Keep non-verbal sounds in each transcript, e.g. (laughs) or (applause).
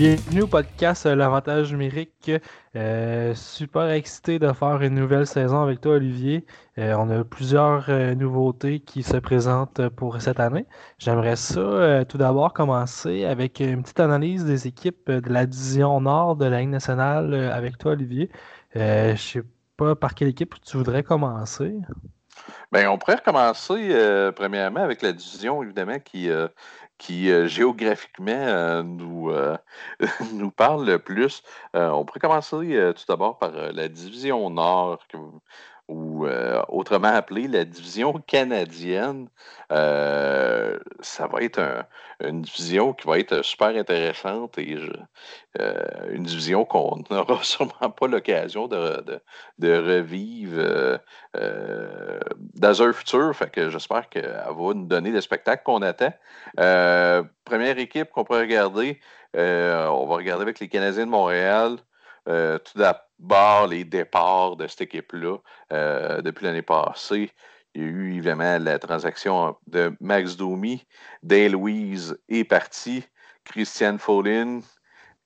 bienvenue au podcast euh, L'Avantage numérique. Euh, super excité de faire une nouvelle saison avec toi, Olivier. Euh, on a plusieurs nouveautés qui se présentent pour cette année. J'aimerais ça tout d'abord commencer avec une petite analyse des équipes de la division nord de la Ligue nationale avec toi, Olivier. je ne sais pas par quelle équipe tu voudrais commencer. Bien, on pourrait recommencer premièrement avec la division, évidemment, qui qui euh, géographiquement euh, nous, euh, (laughs) nous parle le plus. on pourrait commencer tout d'abord par la division Nord, ou autrement appelée la division canadienne. ça va être une division qui va être super intéressante et une division qu'on (laughs) n'aura sûrement pas l'occasion de, revivre dans un futur. Fait que j'espère qu'elle va nous donner le spectacle qu'on attend. première équipe qu'on pourrait regarder, on va regarder avec les Canadiens de Montréal. tout d'abord, barre les départs de cette équipe-là euh, depuis l'année passée. Il y a eu évidemment la transaction de Max Domi, Dale Louise est parti, Christian Follin,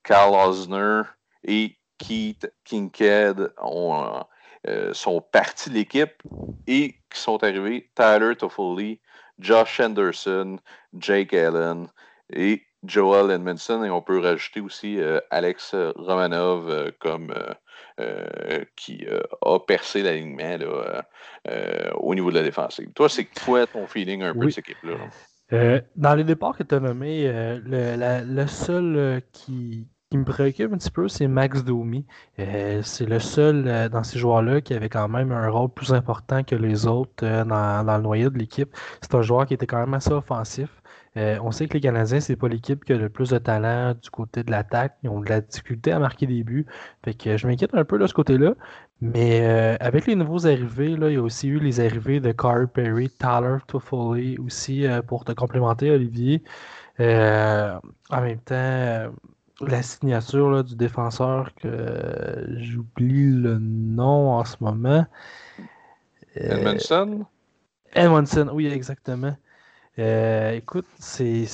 Carl Osner et Keith Kinkhead euh, sont partis de l'équipe et qui sont arrivés Tyler Toffoli, Josh Anderson, Jake Allen et Joel Edmondson. Et on peut rajouter aussi euh, Alex Romanov comme euh, qui euh, a percé l'alignement euh, au niveau de la défensive. Toi, c'est quoi ton feeling un peu de cette équipe-là? dans les départs que tu as nommés, le, seul qui, me préoccupe un petit peu, c'est Max Domi. c'est le seul dans ces joueurs-là qui avait quand même un rôle plus important que les autres dans, dans, le noyau de l'équipe. C'est un joueur qui était quand même assez offensif. Euh, on sait que les Canadiens, c'est pas l'équipe qui a le plus de talent du côté de l'attaque. Ils ont de la difficulté à marquer des buts. Fait que je m'inquiète un peu de ce côté-là. Mais euh, avec les nouveaux arrivés, là, il y a aussi eu les arrivées de Carl Perry, Tyler Toffoli aussi euh, pour te complémenter, Olivier. en même temps, la signature du défenseur que j'oublie le nom en ce moment. Edmondson? Edmondson, oui, exactement. Euh, écoute, c'est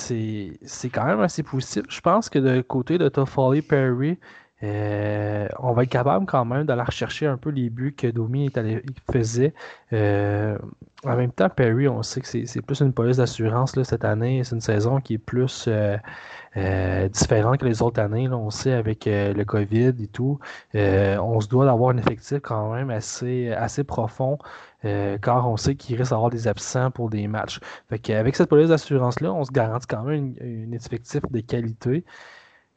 quand même assez positif. Je pense que de côté de Toffoli Perry, euh, on va être capable quand même d'aller rechercher un peu les buts que Domi faisait. Euh, en même temps, Perry, on sait que c'est plus une police d'assurance cette année. C'est une saison qui est plus différente que les autres années. on sait avec le COVID et tout. on se doit d'avoir un effectif quand même assez, profond. Euh, car on sait qu'il risque d'avoir des absents pour des matchs. Avec cette police d'assurance-là, on se garantit quand même une, effectif de qualité.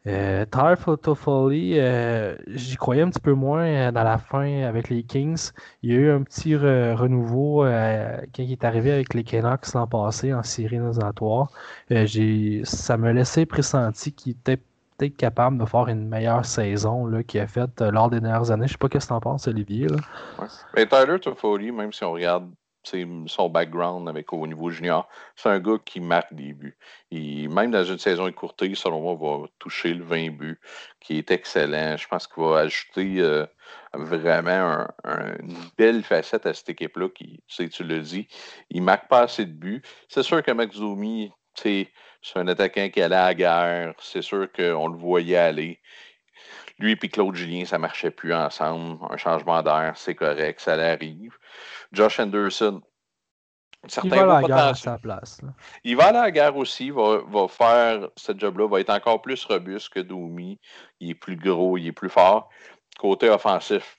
Euh, Tyler Toffoli, euh, j'y croyais un petit peu moins euh, dans la fin avec les Kings. Il y a eu un petit renouveau quand il est arrivé avec les Canucks l'an passé en série éliminatoire. ça me laissait pressenti qu'il était peut-être capable de faire une meilleure saison qu'il a faite euh, lors des dernières années. Je sais pas ce que tu en penses, Olivier. Mais Tyler Toffoli, même si on regarde son background avec au niveau junior, c'est un gars qui marque des buts. même dans une saison écourtée, selon moi, va toucher le 20 buts, qui est excellent. Je pense qu'il va ajouter euh, vraiment une belle facette à cette équipe-là qui, tu, tu le dis, il marque pas assez de buts. C'est sûr que Max Zoumi, c'est un attaquant qui allait à la guerre. C'est sûr qu'on le voyait aller. Lui et Claude Julien, ça ne marchait plus ensemble. Un changement d'air, c'est correct, ça arrive. Josh Anderson, il va à la guerre à sa place. Il va aller à la guerre aussi, va, va faire ce job-là, va être encore plus robuste que Domi. Il est plus gros, il est plus fort. Côté offensif,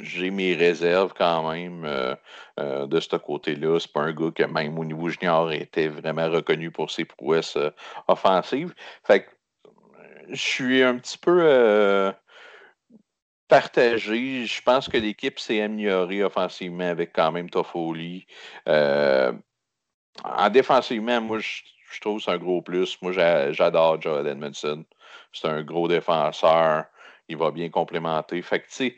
j'ai mes réserves quand même euh, euh, de ce côté-là. C'est pas un gars qui, même au niveau junior, était vraiment reconnu pour ses prouesses euh, offensives. Fait que je suis un petit peu partagé. Je pense que l'équipe s'est améliorée offensivement avec quand même Toffoli. en défensivement, moi, je, trouve que c'est un gros plus. Moi, j'adore Joel Edmondson. C'est un gros défenseur. Il va bien complémenter. Fait que, tu sais,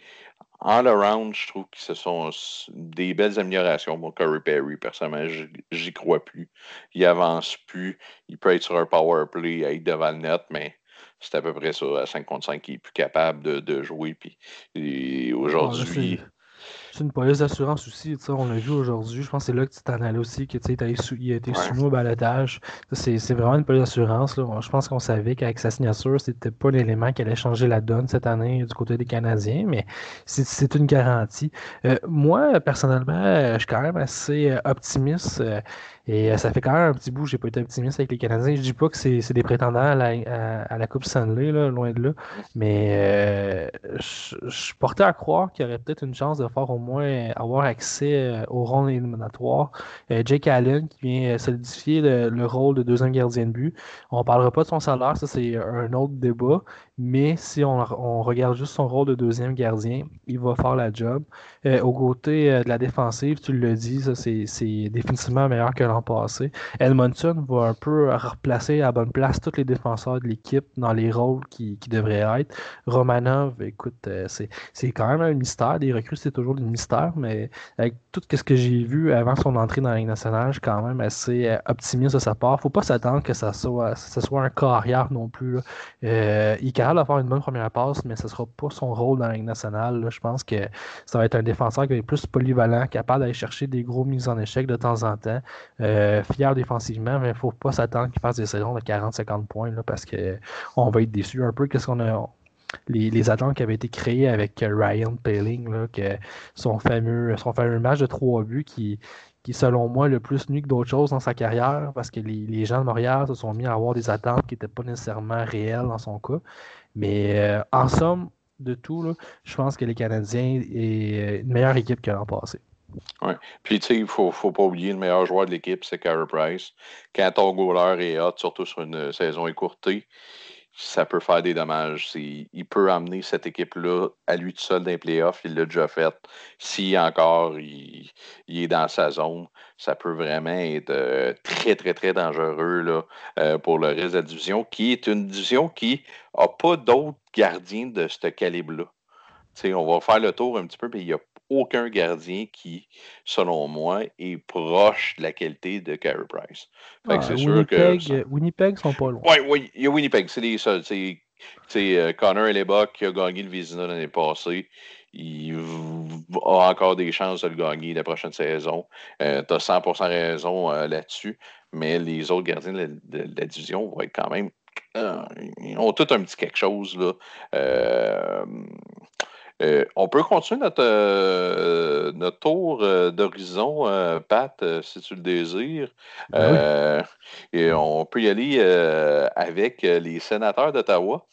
all around, je trouve que ce sont des belles améliorations. Mon Curry Perry, personnellement, j'y crois plus. Il avance plus. Il peut être sur un power play, être devant le net, mais c'est à peu près ça, à 5 contre 5, qu'il est plus capable de, jouer. Puis aujourd'hui. C'est une police d'assurance aussi. On l'a vu aujourd'hui. Je pense que c'est là que tu t'en allais aussi, que tu il a été soumis au balotage. C'est vraiment une police d'assurance. Je pense qu'on savait qu'avec sa signature, c'était pas l'élément qui allait changer la donne cette année du côté des Canadiens, mais c'est une garantie. Euh, moi, personnellement, je suis quand même assez euh, optimiste. Euh, et ça fait quand même un petit bout, j'ai pas été optimiste avec les Canadiens. Je dis pas que c'est des prétendants à la, Coupe Stanley, loin de là. Mais je, suis porté à croire qu'il y aurait peut-être une chance de faire au moins avoir accès au rôle éliminatoire. Jake Allen qui vient solidifier le, rôle de deuxième gardien de but. On parlera pas de son salaire, ça c'est un autre débat. Mais si on, regarde juste son rôle de deuxième gardien, il va faire la job. Euh, au côté euh, de la défensive, tu le dis, c'est définitivement meilleur que l'an passé. Edmonton va un peu replacer à bonne place tous les défenseurs de l'équipe dans les rôles qui, devraient être. Romanov, écoute, euh, c'est quand même un mystère. Des recrues, c'est toujours des mystères, mais avec tout ce que j'ai vu avant son entrée dans la Ligue nationale, je suis quand même assez optimiste de sa part. Faut pas s'attendre que ça soit, ça soit un carrière non plus. il capable de faire une bonne première passe, mais ce ne sera pas son rôle dans la Ligue nationale. Je pense que ça va être un défenseur qui va être plus polyvalent, capable d'aller chercher des gros mises en échec de temps en temps, euh, fier défensivement, mais il ne faut pas s'attendre qu'il fasse des saisons de 40-50 points parce qu'on va être déçu un peu. Qu'est-ce qu'on a? Les, les, attentes qui avaient été créées avec Ryan Paling, là, que son fameux, son fameux match de trois buts qui, qui, selon moi, le plus nu que d'autres choses dans sa carrière, parce que les, gens de Montréal se sont mis à avoir des attentes qui n'étaient pas nécessairement réelles dans son cas. Mais euh, en somme, de tout, je pense que les Canadiens est une meilleure équipe que l'an passé. Oui. Puis, tu sais, il ne faut, faut, pas oublier le meilleur joueur de l'équipe, c'est Carey Price. Quand ton goaler est hot, surtout sur une saison écourtée, ça peut faire des dommages. Il peut amener cette équipe-là à lui tout seul dans les playoffs. Il l'a déjà fait. Si encore il, est dans sa zone, ça peut vraiment être euh, très, très, très dangereux là, euh, pour le reste de la division, qui est une division qui n'a pas d'autres gardiens de ce calibre-là. On va faire le tour un petit peu, mais il n'y a aucun gardien qui, selon moi, est proche de la qualité de Carey Price. Ah, c'est sûr que. Winnipeg sont pas loin. Oui, oui, il y a Winnipeg, c'est les seuls. C'est euh, Connor Hellebuck qui a gagné le Vizina l'année passée. Il a encore des chances de le gagner la prochaine saison. Euh, tu as 100% raison euh, là-dessus. Mais les autres gardiens de la, division vont être quand même. ils ont tout un petit quelque chose. Là. Euh, on peut continuer notre, euh, notre tour euh, d'horizon, Pat, si tu le désires. Ben et on peut y aller avec les sénateurs d'Ottawa.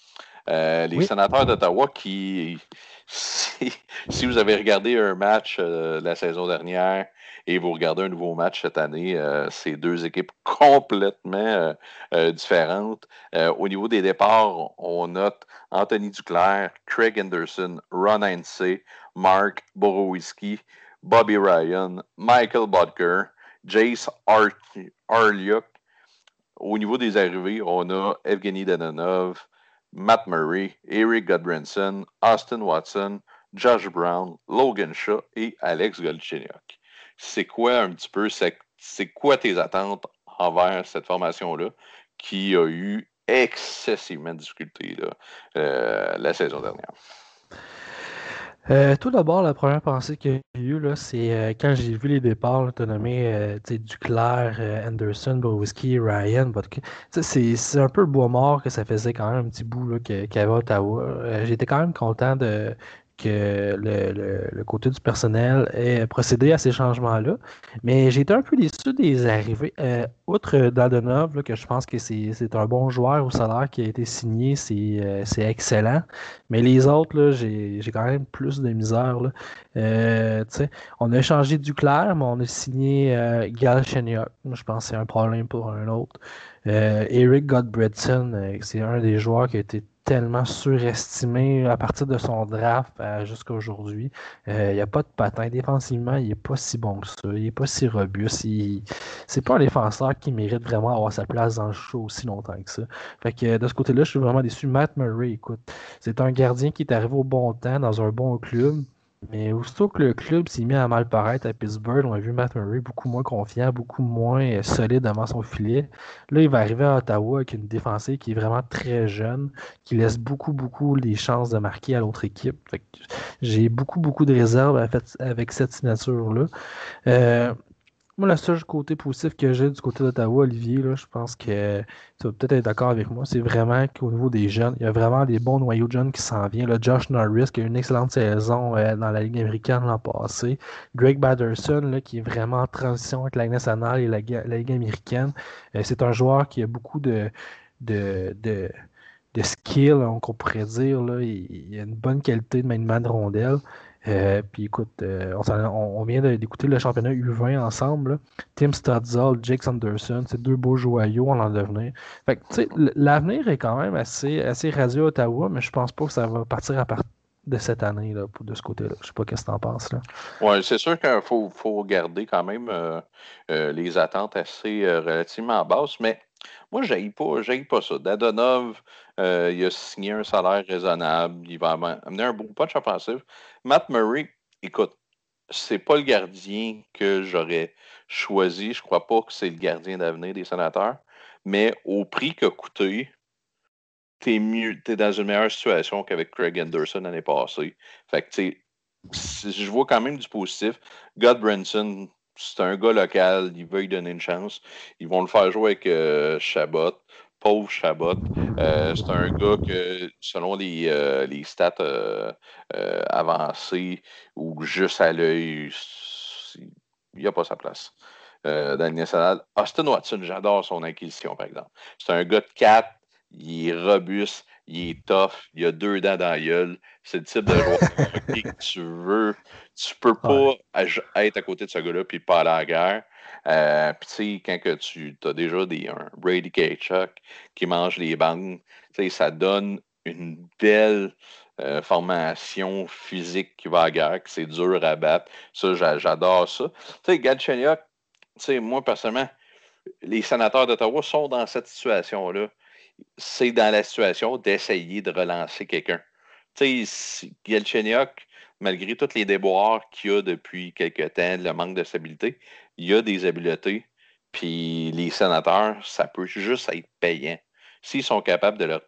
les sénateurs d'Ottawa qui, (laughs) si, si, vous avez regardé un match la saison dernière, et vous regardez un nouveau match cette année, euh, c'est deux équipes complètement euh, euh, différentes. au niveau des départs, on note Anthony Duclair, Craig Anderson, Ron Heinze, Mark Borowiski, Bobby Ryan, Michael Bodker, Jace Arlyuk. Au niveau des arrivées, on a Evgeny Danonov, Matt Murray, Eric Godbranson, Austin Watson, Josh Brown, Logan Shaw et Alex Golchenyuk c'est quoi un petit peu, c'est quoi tes attentes envers cette formation-là qui a eu excessivement de difficultés euh, la saison dernière? Euh, tout d'abord, la première pensée qu'il y a eu, c'est euh, quand j'ai vu les départs, tu as nommé Duclair, Anderson, Bowiski, Ryan. C'est un peu bois mort que ça faisait quand même un petit bout qu'il y avait Ottawa. J'étais quand même content de, que le, côté du personnel ait procédé à ces changements-là. Mais j'ai été un peu déçu des arrivées. Euh, outre Dadonov, que je pense que c'est un bon joueur au salaire qui a été signé, c'est euh, excellent. Mais les autres, j'ai quand même plus de misère. Là. Euh, on a changé du clair, mais on a signé Gal Chenyok. Je pense que c'est un problème pour un autre. Eric Godbredson, c'est un des joueurs qui a été tellement surestimé à partir de son draft jusqu'à aujourd'hui. Euh, il n'y a pas de patin. Défensivement, il n'est pas si bon que ça. Il n'est pas si robuste. C'est pas un défenseur qui mérite vraiment avoir sa place dans le show aussi longtemps que ça. Fait que de ce côté-là, je suis vraiment déçu. Matt Murray, écoute, c'est un gardien qui est arrivé au bon temps dans un bon club. Mais aussitôt que le club s'est mis à mal paraître à Pittsburgh, on a vu Matt Murray beaucoup moins confiant, beaucoup moins euh, solide devant son filet. Là, il va arriver à Ottawa avec une défensive qui est vraiment très jeune, qui laisse beaucoup, beaucoup les chances de marquer à l'autre équipe. J'ai beaucoup, beaucoup de réserves avec cette signature-là. Euh, moi, le seul côté positif que j'ai du côté d'Ottawa, Olivier, là, je pense que tu vas peut-être être, d'accord avec moi, c'est vraiment qu'au niveau des jeunes, il y a vraiment des bons noyaux de jeunes qui s'en viennent. Josh Norris, qui a eu une excellente saison euh, dans la Ligue américaine l'an passé. Greg Batterson, là, qui est vraiment en transition avec la Ligue nationale et la, Ligue américaine. Euh, c'est un joueur qui a beaucoup de, de, de, de skill, qu'on pourrait dire. Là. Il, a une bonne qualité de main de rondelle. Euh, puis écoute, euh, on, vient d'écouter le championnat U20 ensemble. Tim Stutzel, Jake Sanderson, c'est deux beaux joyaux en devenir. Fait que, l'avenir est quand même assez, assez radieux à Ottawa, mais je pense pas que ça va partir à partir de cette année, là, de ce côté-là. Je sais pas qu'est-ce que tu en penses. Oui, c'est sûr qu'il faut, faut, garder quand même euh, les attentes assez relativement basses, mais moi, je n'aille pas, pas ça. Dadonov, euh, il a signé un salaire raisonnable. Il va amener un bon punch offensif. Matt Murray, écoute, c'est pas le gardien que j'aurais choisi. Je crois pas que c'est le gardien d'avenir des sénateurs. Mais au prix qu'a coûté, t'es mieux, t'es dans une meilleure situation qu'avec Craig Anderson l'année passée. Fait que, tu sais, je vois quand même du positif. God Branson, c'est un gars local, il veut lui donner une chance. Ils vont le faire jouer avec euh. Pauvre Chabot. Euh, c'est un gars que, selon les, euh, les stats avancées ou juste à l'œil, il n'a pas sa place dans le national. Austin Watson, j'adore son acquisition, par exemple. C'est un gars de 4, il est robuste, il est tough, il a deux dents dans la gueule. C'est le type de joueur (laughs) que tu veux. Tu peux pas être à côté de ce gars-là puis pas aller à la guerre. Euh, puis tu sais, quand que tu as déjà des, un Brady Kachuk qui mange les bandes, ça donne une belle euh, formation physique qui va à la guerre, que c'est dur à battre. Ça, j'adore ça. Tu sais, Galchenyuk, moi, personnellement, les sénateurs d'Ottawa sont dans cette situation-là c'est dans la situation d'essayer de relancer quelqu'un. Tu sais, Gelchenyuk, malgré tous les déboires qu'il a depuis quelques temps, le manque de stabilité, il a des habiletés. Puis les sénateurs, ça peut juste être payant. S'ils sont capables de leur,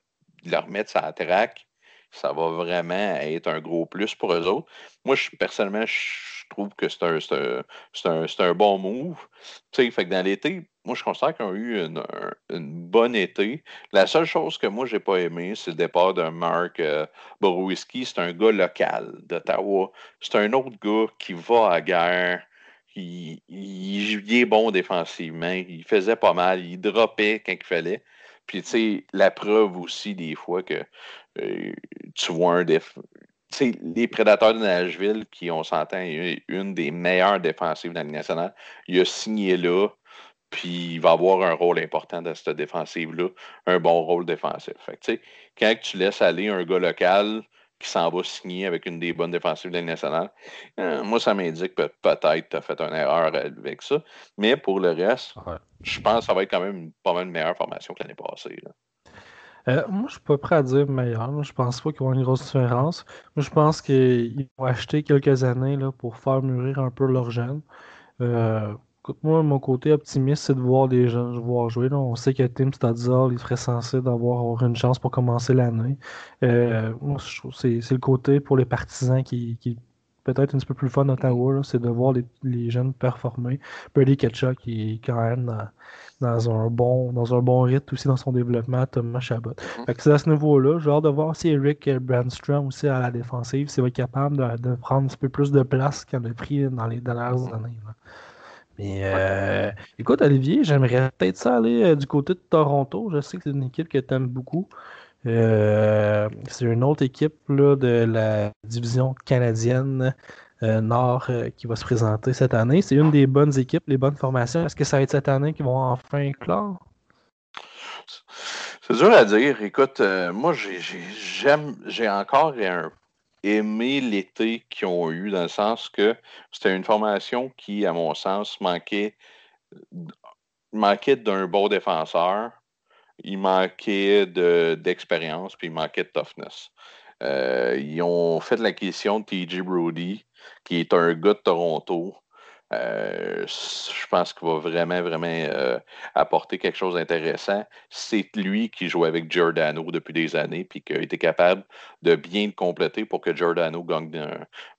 de leur mettre ça à traque, ça va vraiment être un gros plus pour eux autres. Moi, je, personnellement, je trouve que c'est un, un, un, bon move. Fait que dans l'été, moi, je considère qu'ils ont eu une, une, bonne été. La seule chose que moi, j'ai pas aimé, c'est le départ de Mark euh, C'est un gars local d'Ottawa. C'est un autre gars qui va à guerre. Il, est bon défensivement. Il faisait pas mal. Il droppait quand il fallait. Puis, tu sais, la preuve aussi, des fois, que euh, tu vois un les prédateurs de Nashville, qui, on s'entend, une des meilleures défensives de la Ligue nationale, il a signé là, puis il va avoir un rôle important dans cette défensive-là, un bon rôle défensif. Fait que, quand tu laisses aller un gars local qui s'en va signer avec une des bonnes défensives de la Ligue nationale, euh, moi, ça m'indique que peut-être tu as fait une erreur avec ça. Mais pour le reste, je pense que ça va être quand même pas mal une meilleure formation que l'année passée. Euh, moi, je suis pas prêt à dire meilleur. Je pense pas qu'il y aura une grosse différence. Moi, je pense qu'ils vont acheter quelques années là, pour faire mûrir un peu leur jeune. Euh, écoute, moi, mon côté optimiste, c'est de voir des jeunes voir jouer. On sait que Tim Stadzol, il serait censé d'avoir une chance pour commencer l'année. Euh, moi, je trouve que c'est le côté pour les partisans qui, qui peut-être un petit peu plus fun Ottawa, c'est de voir les, jeunes performer. Brady Ketchuk qui est quand même dans, un bon dans un bon rythme aussi dans son développement, Thomas Chabot. Mm-hmm. c'est à ce niveau-là. J'ai hâte de voir si Eric Brandstrom aussi à la défensive, s'il va être capable de, prendre un petit peu plus de place qu'il en a pris dans les dernières mm-hmm. années. Mais euh, écoute, Olivier, j'aimerais peut-être ça aller euh, du côté de Toronto. Je sais que c'est une équipe que tu aimes beaucoup. Euh, c'est une autre équipe là, de la division canadienne Nord euh, qui va se présenter cette année. C'est une des bonnes équipes, les bonnes formations. Est-ce que ça va être cette année qu'ils vont enfin clore? C'est dur à dire. Écoute, moi, j'aime, j'ai encore aimé l'été qu'ils ont eu, dans le sens que c'était une formation qui, à mon sens, manquait, manquait d'un bon défenseur il manquait d'expérience, puis il manquait de toughness. ils ont fait l'acquisition de TJ Brody, qui est un gars de Toronto. Euh, je pense qu'il va vraiment, vraiment euh, apporter quelque chose d'intéressant. C'est lui qui joue avec Giordano depuis des années, puis qui a été capable de bien le compléter pour que Giordano gagne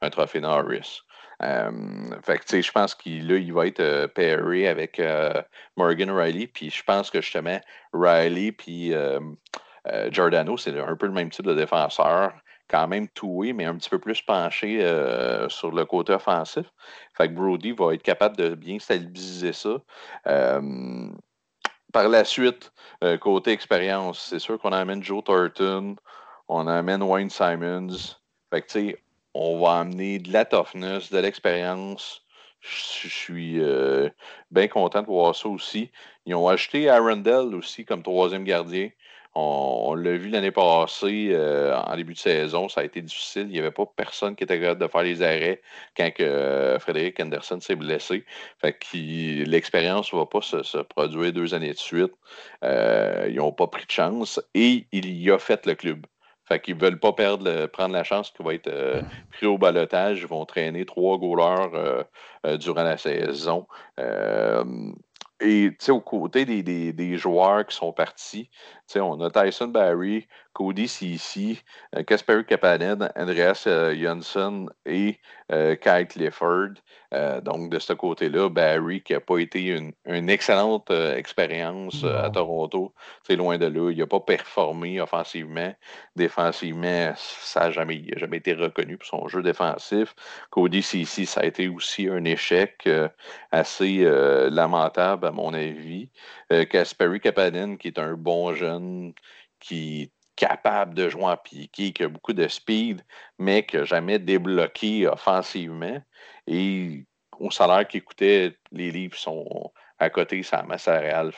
un, trophée Norris. Euh, fait je pense qu'il il va être pairé avec Morgan Riley, puis je pense que justement, Riley puis Giordano, c'est un peu le même type de défenseur quand même toué, mais un petit peu plus penché euh, sur le côté offensif. Fait que Brody va être capable de bien stabiliser ça. Euh, par la suite, euh, côté expérience, c'est sûr qu'on amène Joe Thornton, on amène Wayne Simons. Fait que, on va amener de la toughness, de l'expérience. Je suis bien content de voir ça aussi. Ils ont acheté Arundel aussi comme troisième gardien. On, l'a vu l'année passée, euh, en début de saison, ça a été difficile. Il n'y avait pas personne qui était capable de faire les arrêts quand euh, Frédéric Anderson s'est blessé. L'expérience ne va pas se, produire deux années de suite. Euh, ils n'ont pas pris de chance et il y a fait le club. Fait qu'ils ne veulent pas perdre prendre la chance qui va être pris au balotage. Ils vont traîner trois goalers durant la saison. Et aux côtés des, des, des, joueurs qui sont partis, on a Tyson Barry, Cody Cici, euh, Kasper Kapanen, Andreas euh, Jönsson et euh, Kyle Clifford. donc, de ce côté-là, Barry, qui n'a pas été une, excellente expérience à Toronto, c'est loin de là. Il n'a pas performé offensivement. Défensivement, ça n'a jamais, jamais été reconnu pour son jeu défensif. Cody Cici, ça a été aussi un échec assez lamentable, à mon avis. Kasperi Kapanen, qui est un bon jeune, qui capable de jouer en piqué, qui a beaucoup de speed, mais qui n'a jamais débloqué offensivement. Et au salaire qui coûtait, les livres sont à côté, ça masse réelle.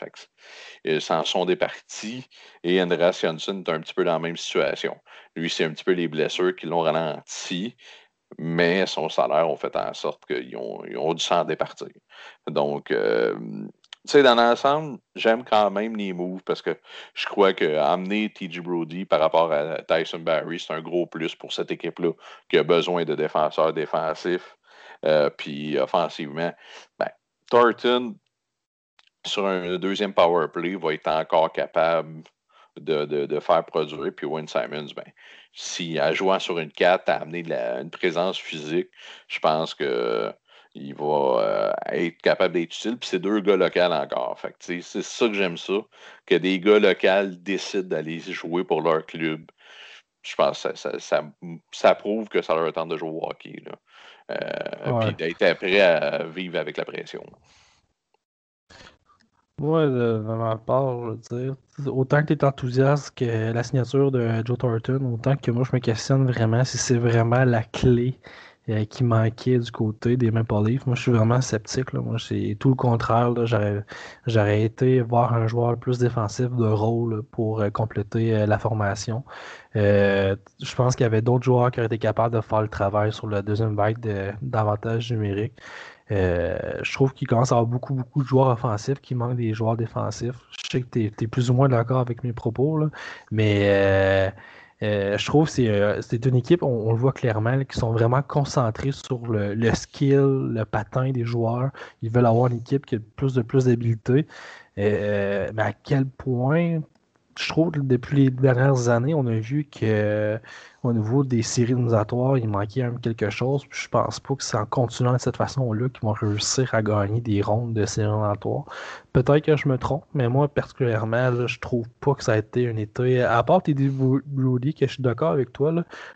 Ils s'en sont départis. Et Andreas Johnson est un petit peu dans la même situation. Lui, c'est un petit peu les blessures qui l'ont ralenti, mais son salaire ont fait en sorte qu'ils ont, ont, dû s'en départir. Donc, euh, tu sais, dans l'ensemble, j'aime quand même les moves parce que je crois qu'amener TJ Brody par rapport à Tyson Barry, c'est un gros plus pour cette équipe-là qui a besoin de défenseurs défensifs. Euh, puis offensivement, ben, Thornton, sur un deuxième power play, va être encore capable de, faire produire. Puis Wayne Simons, ben, si en jouant sur une 4, a amené une présence physique, je pense que il va euh, être capable d'être utile. Puis c'est deux gars locaux encore. Fait c'est ça que j'aime ça, que des gars locaux décident d'aller jouer pour leur club. Je pense que ça, ça, prouve que ça leur tente de jouer au hockey. Là. Euh, puis d'être prêt à vivre avec la pression. Ouais, de, ma part, je veux dire, autant que tu es enthousiaste que la signature de Joe Thornton, autant que moi je me questionne vraiment si c'est vraiment la clé euh, qui manquait du côté des Maple Leafs. Moi, je suis vraiment sceptique. Là. Moi, c'est tout le contraire. J'aurais été voir un joueur plus défensif de rôle pour euh, compléter euh, la formation. je pense qu'il y avait d'autres joueurs qui auraient été capables de faire le travail sur le deuxième vague d'avantages numériques. je trouve qu'il commence à avoir beaucoup, beaucoup de joueurs offensifs qui manquent des joueurs défensifs. Je sais que tu es, plus ou moins d'accord avec mes propos, là, mais euh, je trouve que euh, c'est une équipe, on, le voit clairement, qui sont vraiment concentrés sur le, skill, le patin des joueurs. Ils veulent avoir une équipe qui a plus de plus d'habileté. Euh, mais à quel point je trouve que depuis les dernières années, on a vu que euh, au niveau des séries éliminatoires, il manquait quelque chose. Puis je pense pas que c'est en continuant de cette façon-là qu'ils vont réussir à gagner des rondes de séries éliminatoires. Peut-être que je me trompe, mais moi, particulièrement, je trouve pas que ça a été un été. À part Teddy Brody, que je suis d'accord avec toi,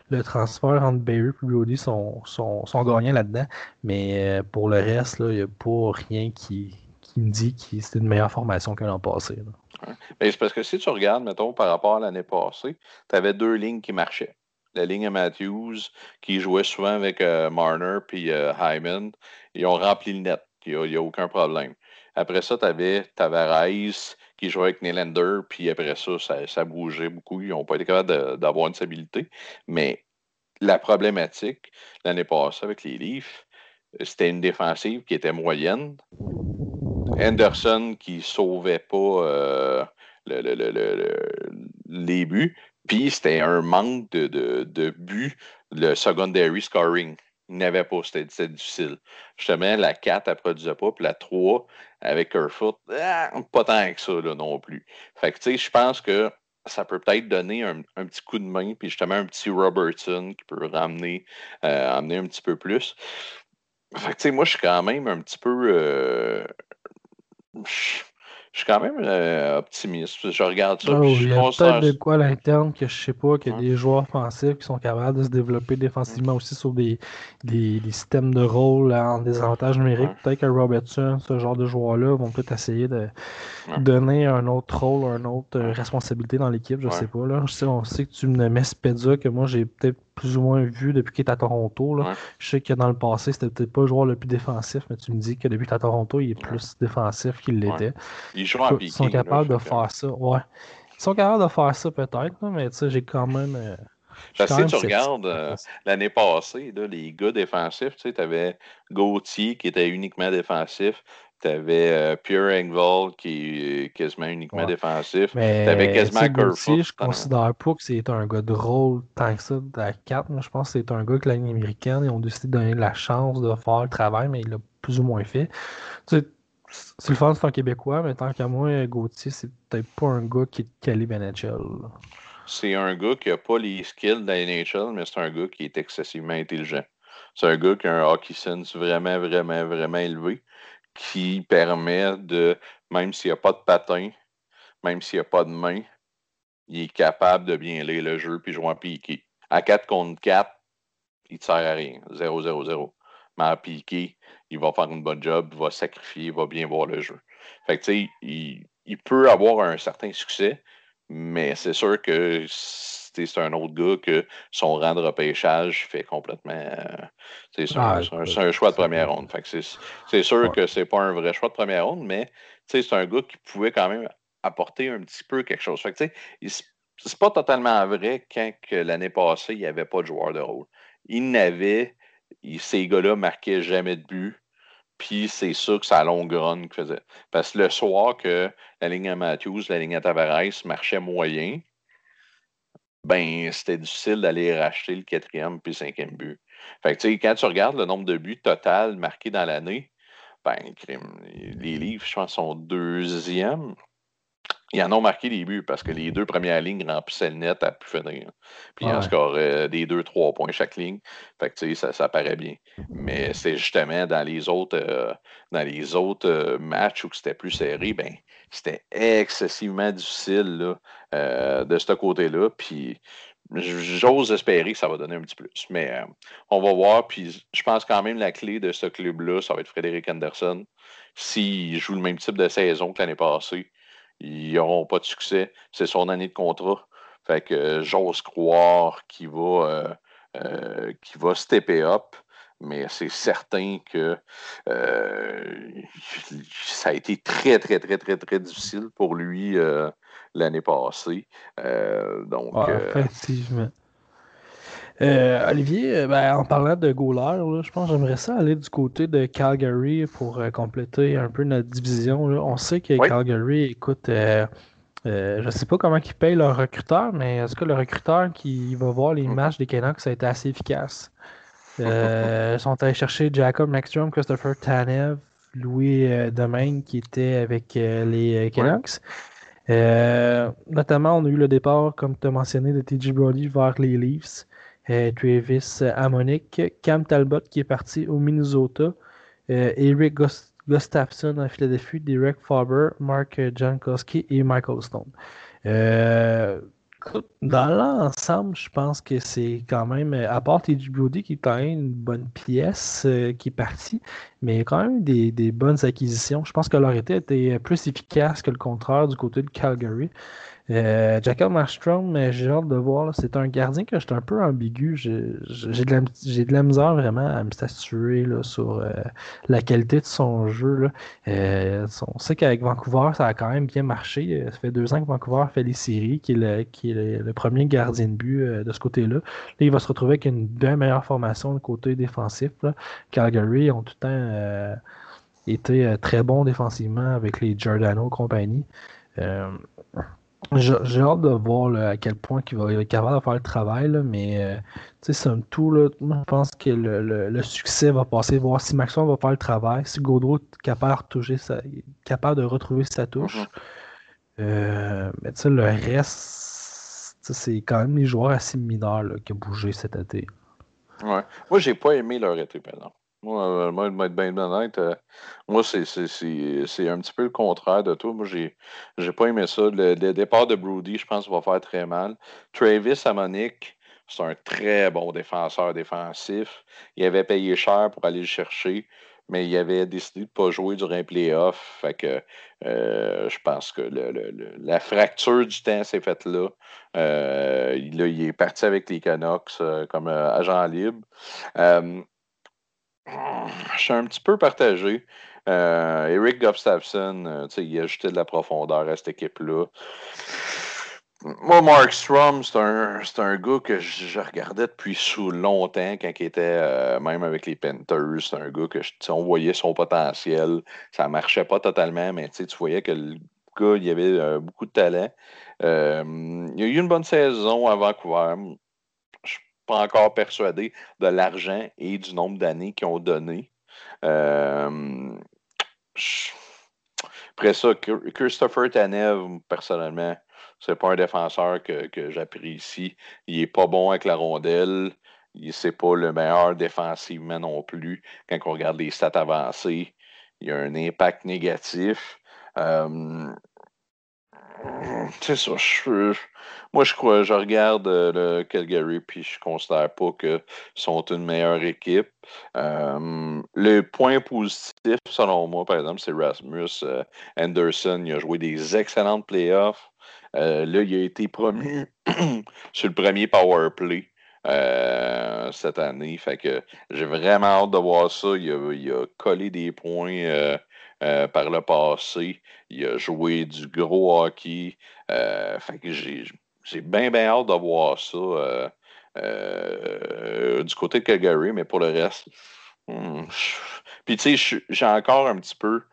le transfert entre Barry et Brody sont, sont, sont gagnants là-dedans. Mais euh, pour le reste, il n'y a pas rien qui, qui me dit que c'était une meilleure formation que l'an passé. Ben, c'est parce que si tu regardes, mettons, par rapport à l'année passée, tu avais deux lignes qui marchaient. La ligne à Matthews, qui jouait souvent avec euh, Marner puis euh, Hyman, ils ont rempli le net. Il n'y a, aucun problème. Après ça, tu avais Tavares qui jouait avec Nylander, puis après ça, ça, bougeait beaucoup. Ils n'ont pas été capables d'avoir une stabilité. Mais la problématique l'année passée avec les Leafs, c'était une défensive qui était moyenne. Anderson qui sauvait pas euh, les buts. Puis c'était un manque de, de, de but, le secondary scoring. Il n'avait pas, c'était difficile. Justement, la 4, elle ne produisait pas, puis la 3, avec Kerfoot, ah, pas tant que ça non plus. Fait que, tu sais, je pense que ça peut peut-être donner un, petit coup de main, puis justement un petit Robertson qui peut ramener, euh, un petit peu plus. Fait que, tu sais, moi, je suis quand même un petit peu. Euh, je suis quand même euh, optimiste. Je regarde ça. Oh, je il y a peut-être de quoi à l'interne que je sais pas, qu'il y a des joueurs offensifs qui sont capables de se développer défensivement aussi sur des, des, systèmes de rôle en désavantage numérique. Peut-être que Robertson, ce genre de joueurs-là, vont peut-être essayer de donner un autre rôle, une autre euh, responsabilité dans l'équipe. Je sais pas. Là. Je sais, on sait que tu me mets Spezza, que moi j'ai peut-être plus ou moins vu depuis qu'il est à Toronto. Là. Je sais que dans le passé, c'était peut-être pas le joueur le plus défensif, mais tu me dis que depuis qu'il est à Toronto, il est plus défensif qu'il l'était. Ils sont capables de faire ça. Ouais. Ils sont capables de faire ça peut-être, mais tu sais, j'ai quand même. Euh, Parce que si tu regardes euh, l'année passée, là, les gars défensifs, tu avais Gauthier qui était uniquement défensif. Tu avais euh, Pierre Engvall qui est quasiment uniquement défensif. Tu avais quasiment Kerfoot. Je considère pas que c'est un gars de rôle tant que ça de la 4. je pense que c'est un gars que l'année américaine, ils ont décidé de donner la chance de faire le travail, mais il l'a plus ou moins fait. Tu sais, c'est le fun, c'est un Québécois, mais tant qu'à moi, Gauthier, c'est peut-être pas un gars qui est calibre NHL. C'est un gars qui n'a pas les skills de la NHL, mais c'est un gars qui est excessivement intelligent. C'est un gars qui a un hockey sense vraiment, vraiment, vraiment élevé, qui permet de, même s'il n'y a pas de patin, même s'il n'y a pas de main, il est capable de bien lire le jeu puis jouer en piqué. À 4 contre 4, il ne sert à rien. 0-0-0. Mais à piqué, il va faire une bonne job, il va sacrifier, il va bien voir le jeu. Fait que, tu sais, il, peut avoir un certain succès, mais c'est sûr que c'est un autre gars que son rang de repêchage fait complètement. Euh, c'est un, choix de première ronde. C'est sûr que c'est pas un vrai choix de première ronde, mais c'est un gars qui pouvait quand même apporter un petit peu quelque chose. Fait que, c'est pas totalement vrai quand l'année passée, il n'y avait pas de joueur de rôle. Il n'avait ces gars-là marquaient jamais de but. Puis c'est ça que c'est la longue run qu'il faisait. Parce que le soir que la ligne à Matthews, la ligne à Tavares marchait moyen, ben c'était difficile d'aller racheter le quatrième puis le cinquième but. Fait que tu sais, quand tu regardes le nombre de buts total marqués dans l'année, ben, les livres, je pense, sont deuxième. Ils en ont marqué des buts parce que les deux premières lignes remplissaient le net à plus finir. Puis ils en scoraient des deux, trois points chaque ligne. Fait que tu sais, ça, ça paraît bien. Mais c'est justement dans les autres, euh, dans les autres euh, matchs où c'était plus serré, ben, c'était excessivement difficile euh, de ce côté-là. Puis j'ose espérer que ça va donner un petit plus. Mais on va voir. Puis je pense quand même la clé de ce club-là, ça va être Frédéric Anderson. S'il joue le même type de saison que l'année passée, ils n'auront pas de succès. C'est son année de contrat. Fait que euh, j'ose croire qu'il va, euh, euh, va stepper up, mais c'est certain que ça a été très, très, très, très, très difficile pour lui l'année passée. donc, effectivement. Euh, Olivier, euh, ben, en parlant de goalers, je pense que j'aimerais ça aller du côté de Calgary pour euh, compléter un peu notre division. On sait que Calgary, écoute, je ne sais pas comment ils payent leur recruteur, mais est-ce que le recruteur qui va voir les mm-hmm. matchs des Canucks a été assez efficace? Ils sont allés chercher Jacob Maxstrom, Christopher Tanev, Louis Domaine qui était avec les Canucks. notamment, on a eu le départ, comme tu as mentionné, de TJ Brody vers les Leafs. Euh, Travis Ammonic, Cam Talbot qui est parti au Minnesota, euh, Eric Gustafsson à Philadelphie, Derek Faber, Mark Jankowski et Michael Stone. Euh, dans l'ensemble, je pense que c'est quand même, à part TJ Brody qui est quand même une bonne pièce qui est partie, mais quand même des, des bonnes acquisitions. Je pense que leur été était plus efficace que le contraire du côté de Calgary. Euh, Jacob Marstrom, j'ai hâte de voir. C'est un gardien que j'étais un peu ambigu. J'ai de, la, de la misère vraiment à me statuer là, sur euh, la qualité de son jeu. Euh, on sait qu'avec Vancouver, ça a quand même bien marché. Ça fait deux ans que Vancouver fait les séries, qui est le, est le, premier gardien de but de ce côté-là. Là, il va se retrouver avec une bien meilleure formation du côté défensif. Là. Calgary ont tout le temps été très bons défensivement avec les Giordano compagnie. J'ai hâte de voir à quel point il va, être capable de faire le travail, mais euh, sais, somme tout, là, je pense que le, succès va passer, voir si Maxon va faire le travail, si Gaudreau est capable de, sa, capable de retrouver sa touche. Mm-hmm. Euh, mais tu sais, le reste, c'est quand même les joueurs assez mineurs qui ont bougé cet été. Ouais. Moi, j'ai pas aimé leur été, par exemple. Moi, euh, moi, être bien honnête, euh, moi, c'est un petit peu le contraire de toi. Moi, j'ai pas aimé ça. Le, départ de Brody, je pense, va faire très mal. Travis à Monique, c'est un très bon défenseur défensif. Il avait payé cher pour aller le chercher, mais il avait décidé de ne pas jouer durant les playoffs. Fait que euh, je pense que la fracture du temps s'est faite là. il, il, est parti avec les Canucks comme agent libre. Je suis un petit peu partagé. Euh, Eric Gustafsson, euh, il a ajouté de la profondeur à cette équipe-là. Moi, Mark Strom, c'est un, un, gars que je, regardais depuis sous longtemps quand il était euh, même avec les Panthers. C'est un gars que on voyait son potentiel. Ça marchait pas totalement, mais tu voyais que le gars, avait beaucoup de talent. il a eu une bonne saison à Vancouver pas encore persuadé de l'argent et du nombre d'années qu'ils ont donné. Euh, après ça, Christopher Tanev, personnellement, c'est pas un défenseur que, que j'apprécie. Il est pas bon avec la rondelle. Il c'est pas le meilleur défensivement non plus. Quand on regarde les stats avancées, il y a un impact négatif. Euh, c'est ça. moi, je crois, je regarde euh, le Calgary, puis je considère pas qu'ils sont une meilleure équipe. Euh, le point positif, selon moi, par exemple, c'est Rasmus euh, Anderson. Il a joué des excellentes playoffs. là, il a été promu (clears throat) sur le premier power play. cette année. Fait que j'ai vraiment hâte de voir ça. Il a, collé des points euh, par le passé. Il a joué du gros hockey. Euh, j'ai, bien, bien hâte de voir ça euh, du côté de Calgary, mais pour le reste. Hmm, puis tu sais, j'ai encore un petit peu.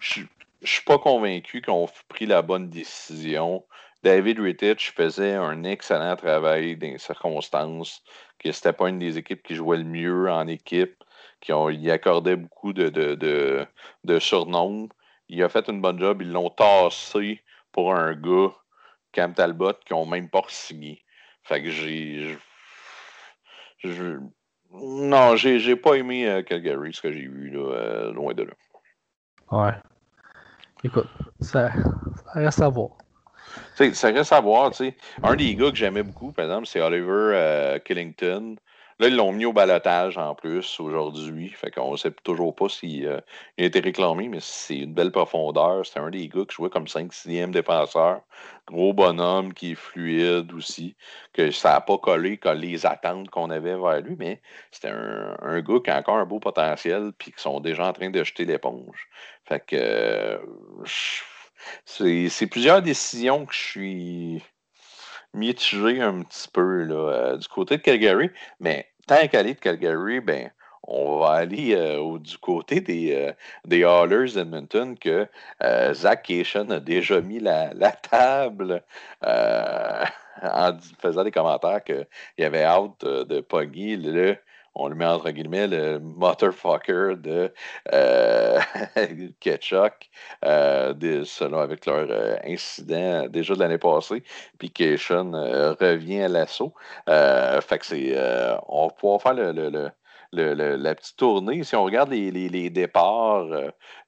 Je suis pas convaincu qu'on ait pris la bonne décision. David Rittich faisait un excellent travail dans les circonstances, que c'était pas une des équipes qui jouait le mieux en équipe qui ont, y accordaient beaucoup de, de, de, surnoms. Il a fait une bonne job. Ils l'ont tassé pour un gars, Cam Talbot, qui n'ont même pas signé. Fait que j'ai. non, j'ai, j'ai pas aimé euh, Calgary, ce que j'ai vu, là, euh, loin de là. Ouais. Écoute, ça, reste à voir. ça reste à voir, tu sais. Un des gars que j'aimais beaucoup, par exemple, c'est Oliver euh, Killington. Là, ils l'ont mis au balotage en plus aujourd'hui. Fait qu'on ne sait toujours pas s'il euh, a été réclamé, mais c'est une belle profondeur. C'était un des gars qui jouait comme 5-6e défenseur. Gros bonhomme qui est fluide aussi. Que ça n'a pas collé les attentes qu'on avait vers lui, mais c'était un, gars qui a encore un beau potentiel puis qui sont déjà en train de jeter l'éponge. Fait que euh, c'est plusieurs décisions que je suis mitigé un petit peu là, euh, du côté de Calgary, mais tant qu'à de Calgary, ben, on va aller euh, du côté des, euh, des Hallers d'Edmonton que euh, Zach Cation a déjà mis la, (laughs) la table (laughs) en faisant des commentaires qu'il avait hâte de, pogger le on le met entre guillemets le motherfucker de euh, (laughs) Ketchuk, euh, selon avec leur euh, incident déjà de l'année passée, puis Cation euh, revient à l'assaut. fait que c'est, on va pouvoir faire la petite tournée. Si on regarde les départs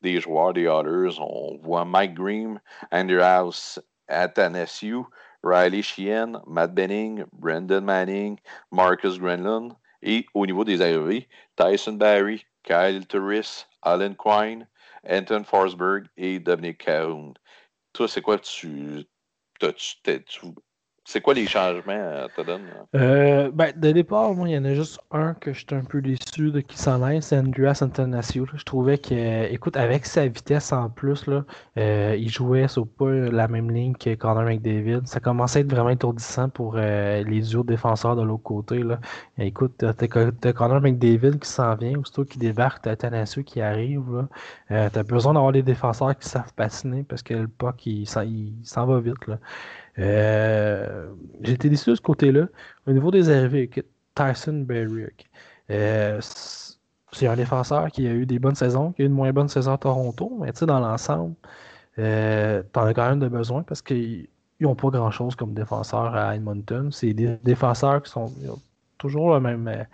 des joueurs des Otters, on voit Mike Green, Andrew House, Athanasiu, Riley Sheehan, Matt Benning, Brendan Manning, Marcus Grenlund. Et au niveau des arrivées, Tyson Barry, Kyle Turris, Alan Quine, Anton Forsberg et Dominic Cahoon. Toi, c'est quoi tu, tu, tu, c'est quoi les changements, euh, te donne? Euh, ben, de départ, moi, il y en a juste un que j'étais un peu déçu de qui s'en c'est Andreas Antanasio. Je trouvais que, écoute, avec sa vitesse en plus, là, euh, il jouait sur pas la même ligne que Connor McDavid. Ça commençait à être vraiment étourdissant pour les duos défenseurs de l'autre côté. Là. Écoute, t'as Connor McDavid qui s'en vient, aussitôt qui débarque, t'as Athanasio qui arrive. T'as besoin d'avoir des défenseurs qui savent patiner parce que le puck, il, s'en va vite. Là. Euh, été déçu de ce côté-là. Au niveau des arrivées, Tyson Berry, euh, c'est un défenseur qui a eu des bonnes saisons, qui a eu une moins bonne saison à Toronto, mais dans l'ensemble, euh, t'en as quand même de besoin parce qu'ils n'ont pas grand-chose comme défenseur à Edmonton. C'est des défenseurs qui sont toujours le même,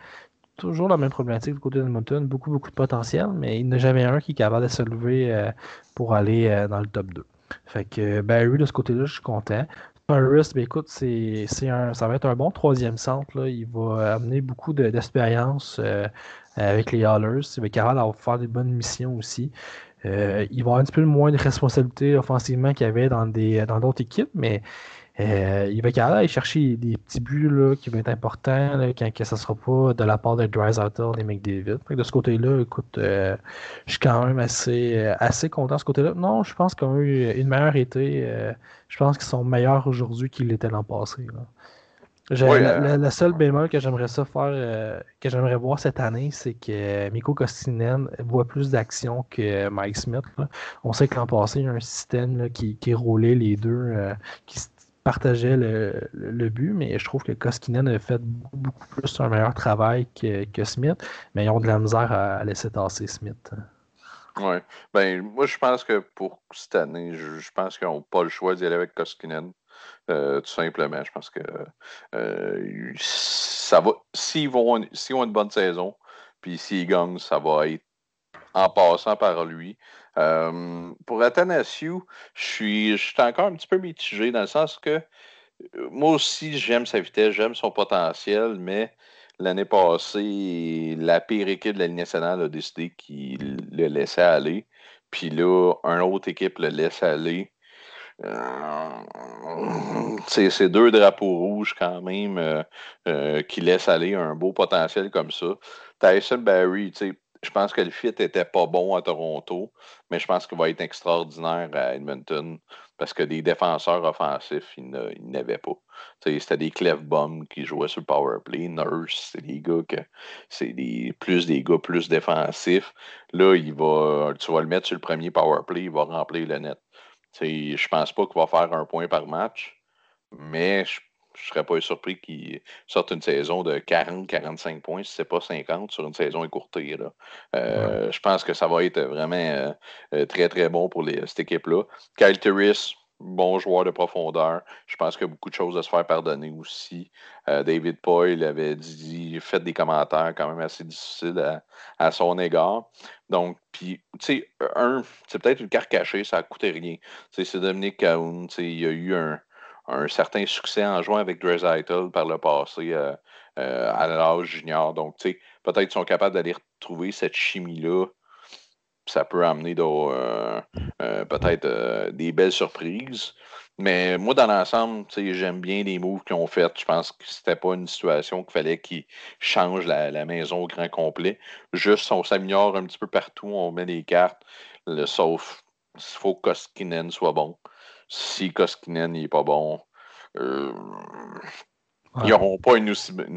toujours la même problématique du côté d'Edmonton, beaucoup, beaucoup de potentiel, mais il n'y a jamais un qui est capable de se lever pour aller dans le top 2. Fait que de ce côté-là, je suis content. Paris, ben écoute, c'est, un, ça va être un bon troisième centre. Il va amener beaucoup d'expérience avec les Hallers. Il va de faire des bonnes missions aussi. il va avoir un petit peu moins de responsabilités offensivement qu'il y avait dans, dans d'autres équipes, mais euh, il va être aller chercher des petits buts là, qui vont être importants quand que ça ne sera pas de la part de Dreisaitl et McDavid. De ce côté-là, écoute, euh, je suis quand même assez, euh, assez content de ce côté-là. Non, je pense qu'ils ont eu une meilleure été. je pense qu'ils sont meilleurs aujourd'hui qu'ils l'étaient l'an passé. la, seule bémol que j'aimerais ça faire, que j'aimerais voir cette année, c'est que Miko Kostinen voit plus d'action que Mike Smith. On sait que l'an passé, il y a un système qui, qui roulait les deux, qui, partageait le, but, mais je trouve que Koskinen a fait beaucoup, plus un meilleur travail que, Smith, mais ils ont de la misère à, laisser tasser Smith. Oui. Ben, moi, je pense que pour cette année, je, pense qu'ils n'ont pas le choix d'y aller avec Koskinen. Euh, tout simplement. Je pense que euh, ça va. S'ils vont s'ils ont une bonne saison, puis s'ils gagnent, ça va être en passant par lui. Euh, pour Athanasiu, je suis, je suis encore un petit peu mitigé dans le sens que euh, moi aussi, j'aime sa vitesse, j'aime son potentiel, mais l'année passée, la pire équipe de la Ligue nationale a décidé qu'il le laissait aller. Puis là, une autre équipe le laisse aller. Euh, c'est deux drapeaux rouges quand même qui laissent aller un beau potentiel comme ça. Tyson Barry, tu sais, je pense que le fit était pas bon à Toronto, mais je pense qu'il va être extraordinaire à Edmonton parce que des défenseurs offensifs, il n'avait pas. C'était des Clef Bum qui jouaient sur le power play. Nurse, c'est des gars que c'est plus des gars plus défensifs. Là, il va, tu vas le mettre sur le premier power play, il va remplir le net. Je pense pas qu'il va faire un point par match, mais je je ne serais pas surpris qu'il sorte une saison de 40-45 points, si ce n'est pas 50 sur une saison écourtée. Euh, je pense que ça va être vraiment euh, euh, très, très bon pour cette équipe-là. Kyle Turris, bon joueur de profondeur. Je pense qu'il y a beaucoup de choses à se faire pardonner aussi. David Poyle avait dit, fait des commentaires quand même assez difficiles à, son égard. Donc, puis, tu sais, un, c'est peut-être une carte cachée, ça a coûté rien. c'est Dominique Cahoun, il y a eu un, un certain succès en jouant avec Dreisaitl par le passé euh, euh, à l'âge junior. Donc, tu sais, peut-être qu'ils sont capables d'aller retrouver cette chimie-là. Ça peut amener euh, peut-être des belles surprises. Mais moi, dans l'ensemble, j'aime bien les moves qu'ils ont fait. Je pense que c'était pas une situation qu'il fallait qu'ils changent la, maison au grand complet. Juste, on s'améliore un petit peu partout, on met les cartes. Le, sauf, il faut que Koskinen soit bon si Koskinen n'est pas bon, euh, ils n'auront pas une,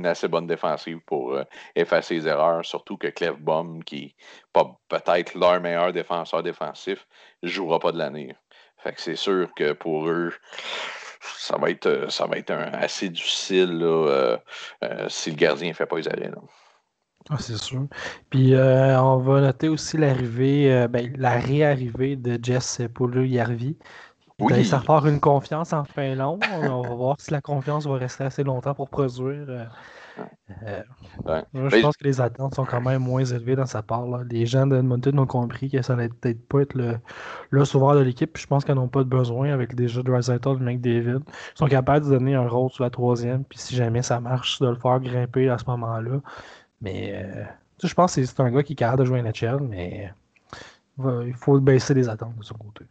assez bonne défensive pour euh, effacer les erreurs, surtout que Clef Baum, qui pas peut-être leur meilleur défenseur défensif, ne jouera pas de l'année. Fait que c'est sûr que pour eux, ça va être, ça va être assez difficile si le gardien ne fait pas les arrêts. Ah, c'est sûr. Puis on va noter aussi l'arrivée, ben, la réarrivée de Jess Polo Yarvi, oui. Ça part une confiance en fin long. On va voir si la confiance va rester assez longtemps pour produire. Euh, euh, je ben, pense que les attentes sont quand même moins élevées dans sa part. Les gens de Edmonton ont compris que ça n'allait peut-être pas être le, le sauveur de l'équipe. Je pense qu'ils n'ont pas de besoin avec de Dreisaitl et McDavid. Ils sont capables de donner un rôle sur la troisième. Puis si jamais ça marche, de le faire grimper à ce moment-là. Mais euh, je pense que c'est un gars qui est capable de jouer un NHL, mais il faut baisser les attentes de son côté.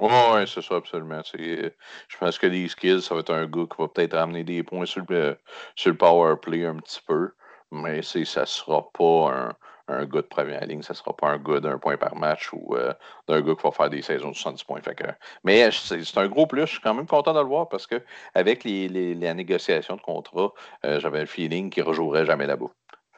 Oui, c'est ça, absolument. je pense que des skills, ça va être un gars qui va peut-être ramener des points sur le, sur le power play un petit peu, mais ça ne sera pas un, un de première ligne, ça ne sera pas un gars d'un point par match ou euh, d'un gars qui va faire des saisons de 70 points. Fait mais c'est un gros plus, je suis quand même content de le voir parce que avec les, les, négociations de contrat, euh, j'avais le feeling qu'il ne rejouerait jamais là-bas.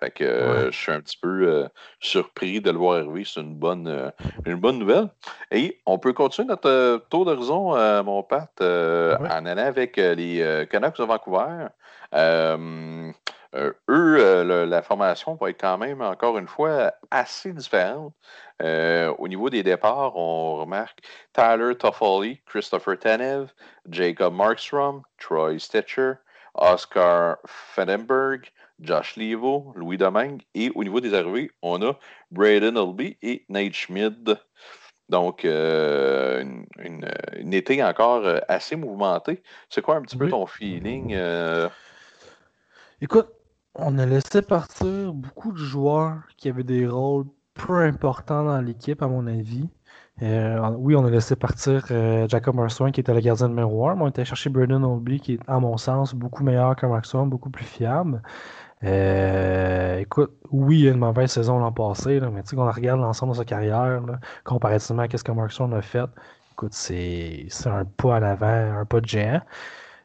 Fait que je suis un petit peu surpris de le voir arriver. C'est une bonne, une bonne nouvelle. Et on peut continuer notre tour d'horizon, mon Pat, en allant avec les Canucks de Vancouver. eux, la formation va être quand même, encore une fois, assez différente. au niveau des départs, on remarque Tyler Toffoli, Christopher Tanev, Jacob Markstrom, Troy Stitcher, Oscar Fedenberg, Josh Levo, Louis Domingue. Et au niveau des arrivées, on a Braden Olby et Nate Schmid. Donc, euh, une, été encore euh, assez mouvementée. C'est quoi un petit peu ton feeling? Euh? Écoute, on a laissé partir beaucoup de joueurs qui avaient des rôles peu importants dans l'équipe, à mon avis. oui, on a laissé partir Jacob Marsoin, qui était le gardien de miroir, mais on était chercher Braden Olby, qui est, à mon sens, beaucoup meilleur que Marsoin, beaucoup plus fiable. Euh, écoute, oui, il y a une mauvaise saison l'an passé, mais tu sais, quand on regarde l'ensemble de sa carrière, comparativement à ce que Markstrom a fait, écoute, c'est un pas en avant, un pas de géant.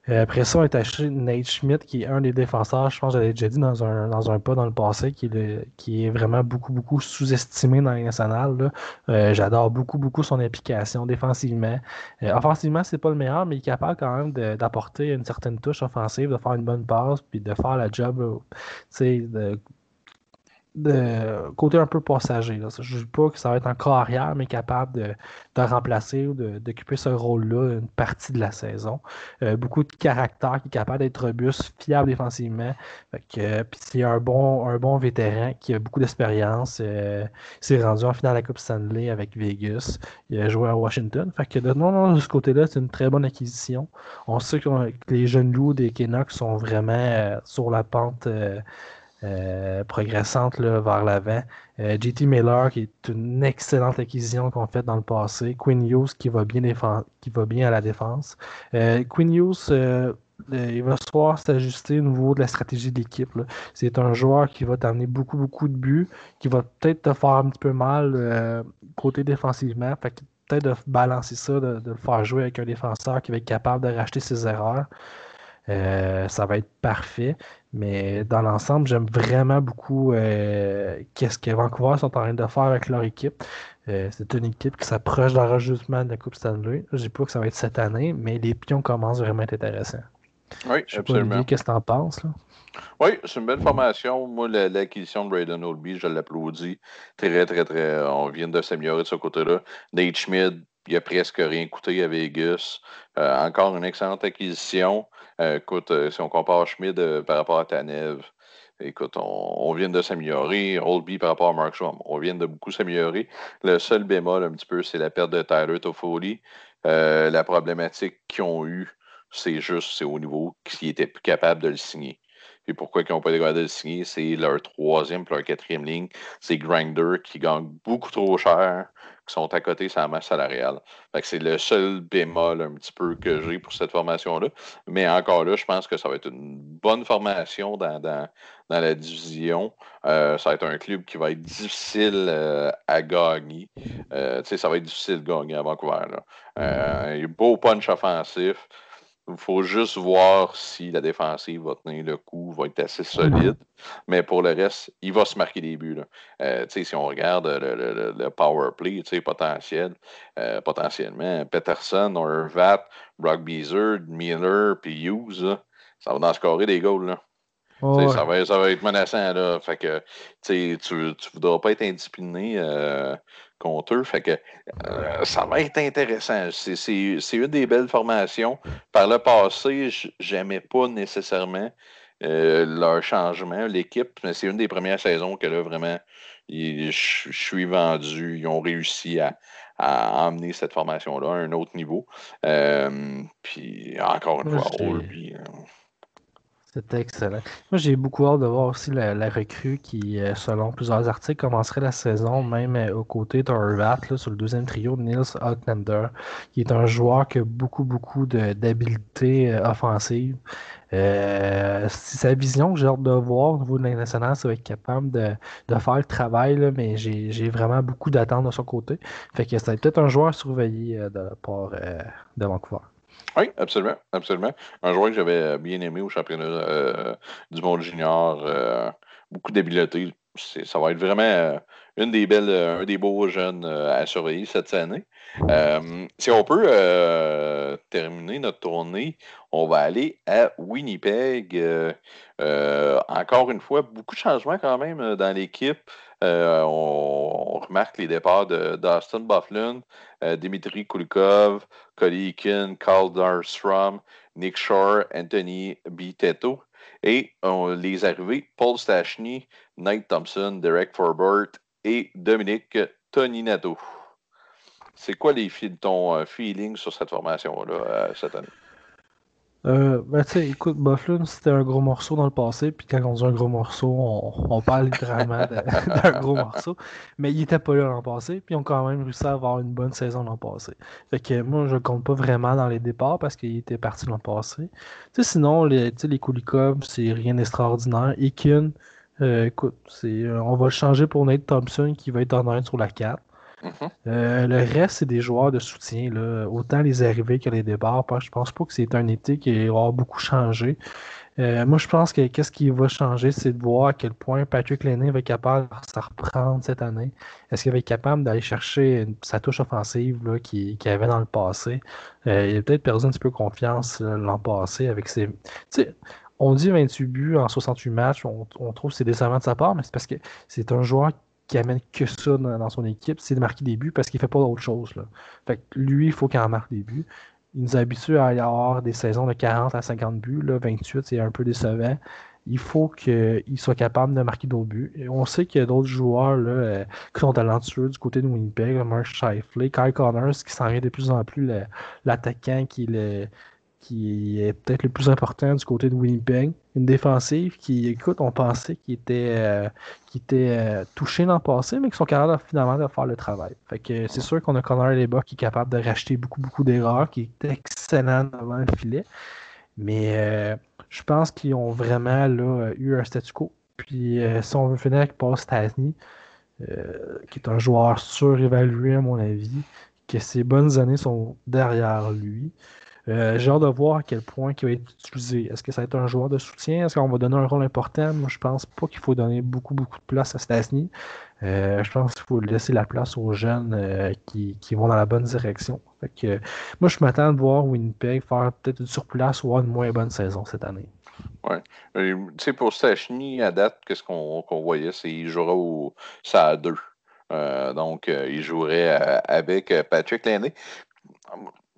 Euh, après ça, on a acheté Nate Schmidt, qui est un des défenseurs, je pense que j'avais déjà dit dans un, dans un pas dans le passé, qui est, qui est vraiment beaucoup, beaucoup sous-estimé dans les nationales. Euh, j'adore beaucoup, beaucoup son implication défensivement. Euh, offensivement, c'est pas le meilleur, mais il est capable quand même d'apporter une certaine touche offensive, de faire une bonne passe, puis de faire la job, de côté un peu passager. Là. Je ne dis pas que ça va être encore arrière, mais capable de, de remplacer ou d'occuper ce rôle-là une partie de la saison. Euh, beaucoup de caractère qui est capable d'être robuste, fiable défensivement. Fait puis c'est un bon, un bon vétéran qui a beaucoup d'expérience. Euh, s'est rendu en finale de la Coupe Stanley avec Vegas. Il a joué à Washington. Fait que de, non, non, de ce côté-là, c'est une très bonne acquisition. On sait que les jeunes loups des Canucks sont vraiment euh, sur la pente euh, progressante vers l'avant. Euh, JT Miller, qui est une excellente acquisition qu'on fait dans le passé. Quinn Hughes, qui va bien, à la défense. Euh, Quinn Hughes, il va savoir s'ajuster au niveau de la stratégie de l'équipe. C'est un joueur qui va t'amener beaucoup, beaucoup de buts, qui va peut-être te faire un petit peu mal côté défensivement. Peut-être de balancer ça, de, le faire jouer avec un défenseur qui va être capable de racheter ses erreurs. ça va être parfait. Mais dans l'ensemble, j'aime vraiment beaucoup euh, qu'est-ce que Vancouver sont en train de faire avec leur équipe. Euh, c'est une équipe qui s'approche d'un rajustement de la Coupe Stanley. Je ne dis pas que ça va être cette année, mais les pions commencent vraiment à être intéressants. Oui, Je absolument. Qu'est-ce que tu en penses? Là? Oui, c'est une belle formation. Moi, l'acquisition de Braden Oldby, je l'applaudis. Très, très, très. On vient de s'améliorer de ce côté-là. Nate Schmidt, il a presque rien coûté à Vegas. Euh, encore une excellente acquisition. Euh, écoute, euh, si on compare Schmid euh, par rapport à Tanev, écoute, on, vient de s'améliorer. Oldby par rapport à Mark Schwab, on vient de beaucoup s'améliorer. Le seul bémol, un petit peu, c'est la perte de Tyler Toffoli. la problématique qu'ils ont eue, c'est juste, c'est au niveau qu'ils étaient plus capables de le signer. Et pourquoi ils n'ont pas de le signer, c'est leur troisième, leur quatrième ligne. C'est Grinder qui gagne beaucoup trop cher qui sont à côté sur la masse salariale. c'est le seul bémol un petit peu que j'ai pour cette formation-là. Mais encore là, je pense que ça va être une bonne formation dans, la division. Euh, ça va être un club qui va être difficile euh, à gagner. Euh, ça va être difficile de gagner à Vancouver. Là. a beau punch offensif. Il faut juste voir si la défensive va tenir le coup, va être assez solide. Mais pour le reste, il va se marquer des buts. Euh, si on regarde le, power play potentiel, euh, potentiellement, Peterson, Orvat, Brock Beezer, Miller, puis Hughes, ça va dans scorer des goals. Là. ça, va, ça, va, être menaçant. Là. Fait que, tu ne voudras pas être indiscipliné. Euh, contre eux. Fait que euh, ça va être intéressant. C'est une des belles formations. Par le passé, j'aimais pas nécessairement euh, leur changement, l'équipe, mais c'est une des premières saisons que là, vraiment, je suis vendu. Ils ont réussi à, emmener cette formation-là à un autre niveau. Euh, puis encore une fois, c'était excellent. Moi, j'ai beaucoup hâte de voir aussi la, recrue qui, euh, selon plusieurs articles, commencerait la saison même euh, aux côtés d'Horvat sur le deuxième trio, Nils Outlander, qui est un joueur qui a beaucoup, beaucoup d'habileté euh, offensive. c'est sa vision que j'ai hâte de voir au niveau de l'international, ça va être capable de, faire le travail, mais j'ai vraiment beaucoup d'attentes de son côté. Fait que c'est peut-être un joueur surveillé de la part de Vancouver. Oui, absolument, absolument. Un joueur que j'avais bien aimé au championnat euh, du monde junior, euh, beaucoup d'habileté. Ça va être vraiment une des belles, un des beaux jeunes à surveiller cette année. si on peut terminer notre tournée, on va aller à Winnipeg. encore une fois, beaucoup de changements quand même dans l'équipe. On, remarque les départs d'Austin Bufflin, Dimitri Kulikov, Cody Eakin, Carl Darstrom, Nick Shore, Anthony Biteto. Et les arrivées, Paul Stachny, Nate Thompson, Derek Forbert et Dominique Toninato. C'est quoi les, ton euh, feeling sur cette formation-là euh, cette année? Euh, ben, tu sais, écoute, Bufflin, c'était un gros morceau dans le passé, puis quand on dit un gros morceau, on, parle littéralement (laughs) d'un gros morceau, mais il était pas là l'an passé, puis ils ont quand même réussi à avoir une bonne saison l'an passé. Fait que moi, je compte pas vraiment dans les départs parce qu'il était parti l'an passé. Tu sais, sinon, les, les Kulikov, c'est rien d'extraordinaire. Ekin, euh, écoute, c'est, on va le changer pour Nate Thompson qui va être en sur la 4. Mhm. Euh, le reste, c'est des joueurs de soutien. Là. Autant les arrivées que les départs. Je pense pas que c'est un été qui va beaucoup changé. Euh, moi, je pense que qu'est-ce qui va changer, c'est de voir à quel point Patrick Lenné va être capable de se reprendre cette année. Est-ce qu'il va être capable d'aller chercher sa touche offensive qu'il qui avait dans le passé? Euh, il a peut-être perdu un petit peu confiance l'an passé avec ses. on dit 28 buts en 68 matchs, on, on trouve que c'est décevant de sa part, mais c'est parce que c'est un joueur qui amène que ça dans, son équipe, c'est de marquer des buts parce qu'il fait pas d'autre chose. Là. Fait que lui, il faut qu'il en marque des buts. Il nous habitue à avoir des saisons de 40 à 50 buts. Là, 28, c'est un peu décevant. Il faut qu'il soit capable de marquer d'autres buts. On sait qu'il y a d'autres joueurs euh, qui sont talentueux du côté de Winnipeg, Mark Shifley, Kyle Connors, qui s'en vient de plus en plus l'attaquant qui est qui est peut-être le plus important du côté de Winnipeg. Une défensive qui, écoute, on pensait qu'il était, euh, euh, touché dans le passé, mais qui sont capables finalement de faire le travail. Fait que c'est sûr qu'on a Connor Leba qui est capable de racheter beaucoup, beaucoup d'erreurs, qui est excellent devant le filet. Mais euh, je pense qu'ils ont vraiment eu un statu quo. Puis si on veut finir avec Paul Stasny, qui est un joueur surévalué à mon avis, que ses bonnes années sont derrière lui. Euh, j'ai hâte de voir à quel point il va être utilisé. Est-ce que ça va être un joueur de soutien? Est-ce qu'on va donner un rôle important? Moi, je pense pas qu'il faut donner beaucoup, beaucoup de place à Stasny. Euh, je pense qu'il faut laisser la place aux jeunes euh, qui, vont dans la bonne direction. moi, je m'attends de voir Winnipeg faire peut-être une surplace ou avoir une moins bonne saison cette année. Oui. Tu sais, pour Stachny, à date, qu'est-ce qu'on voyait? C'est qu'il jouera au ça à deux. donc, il jouerait avec Patrick Landé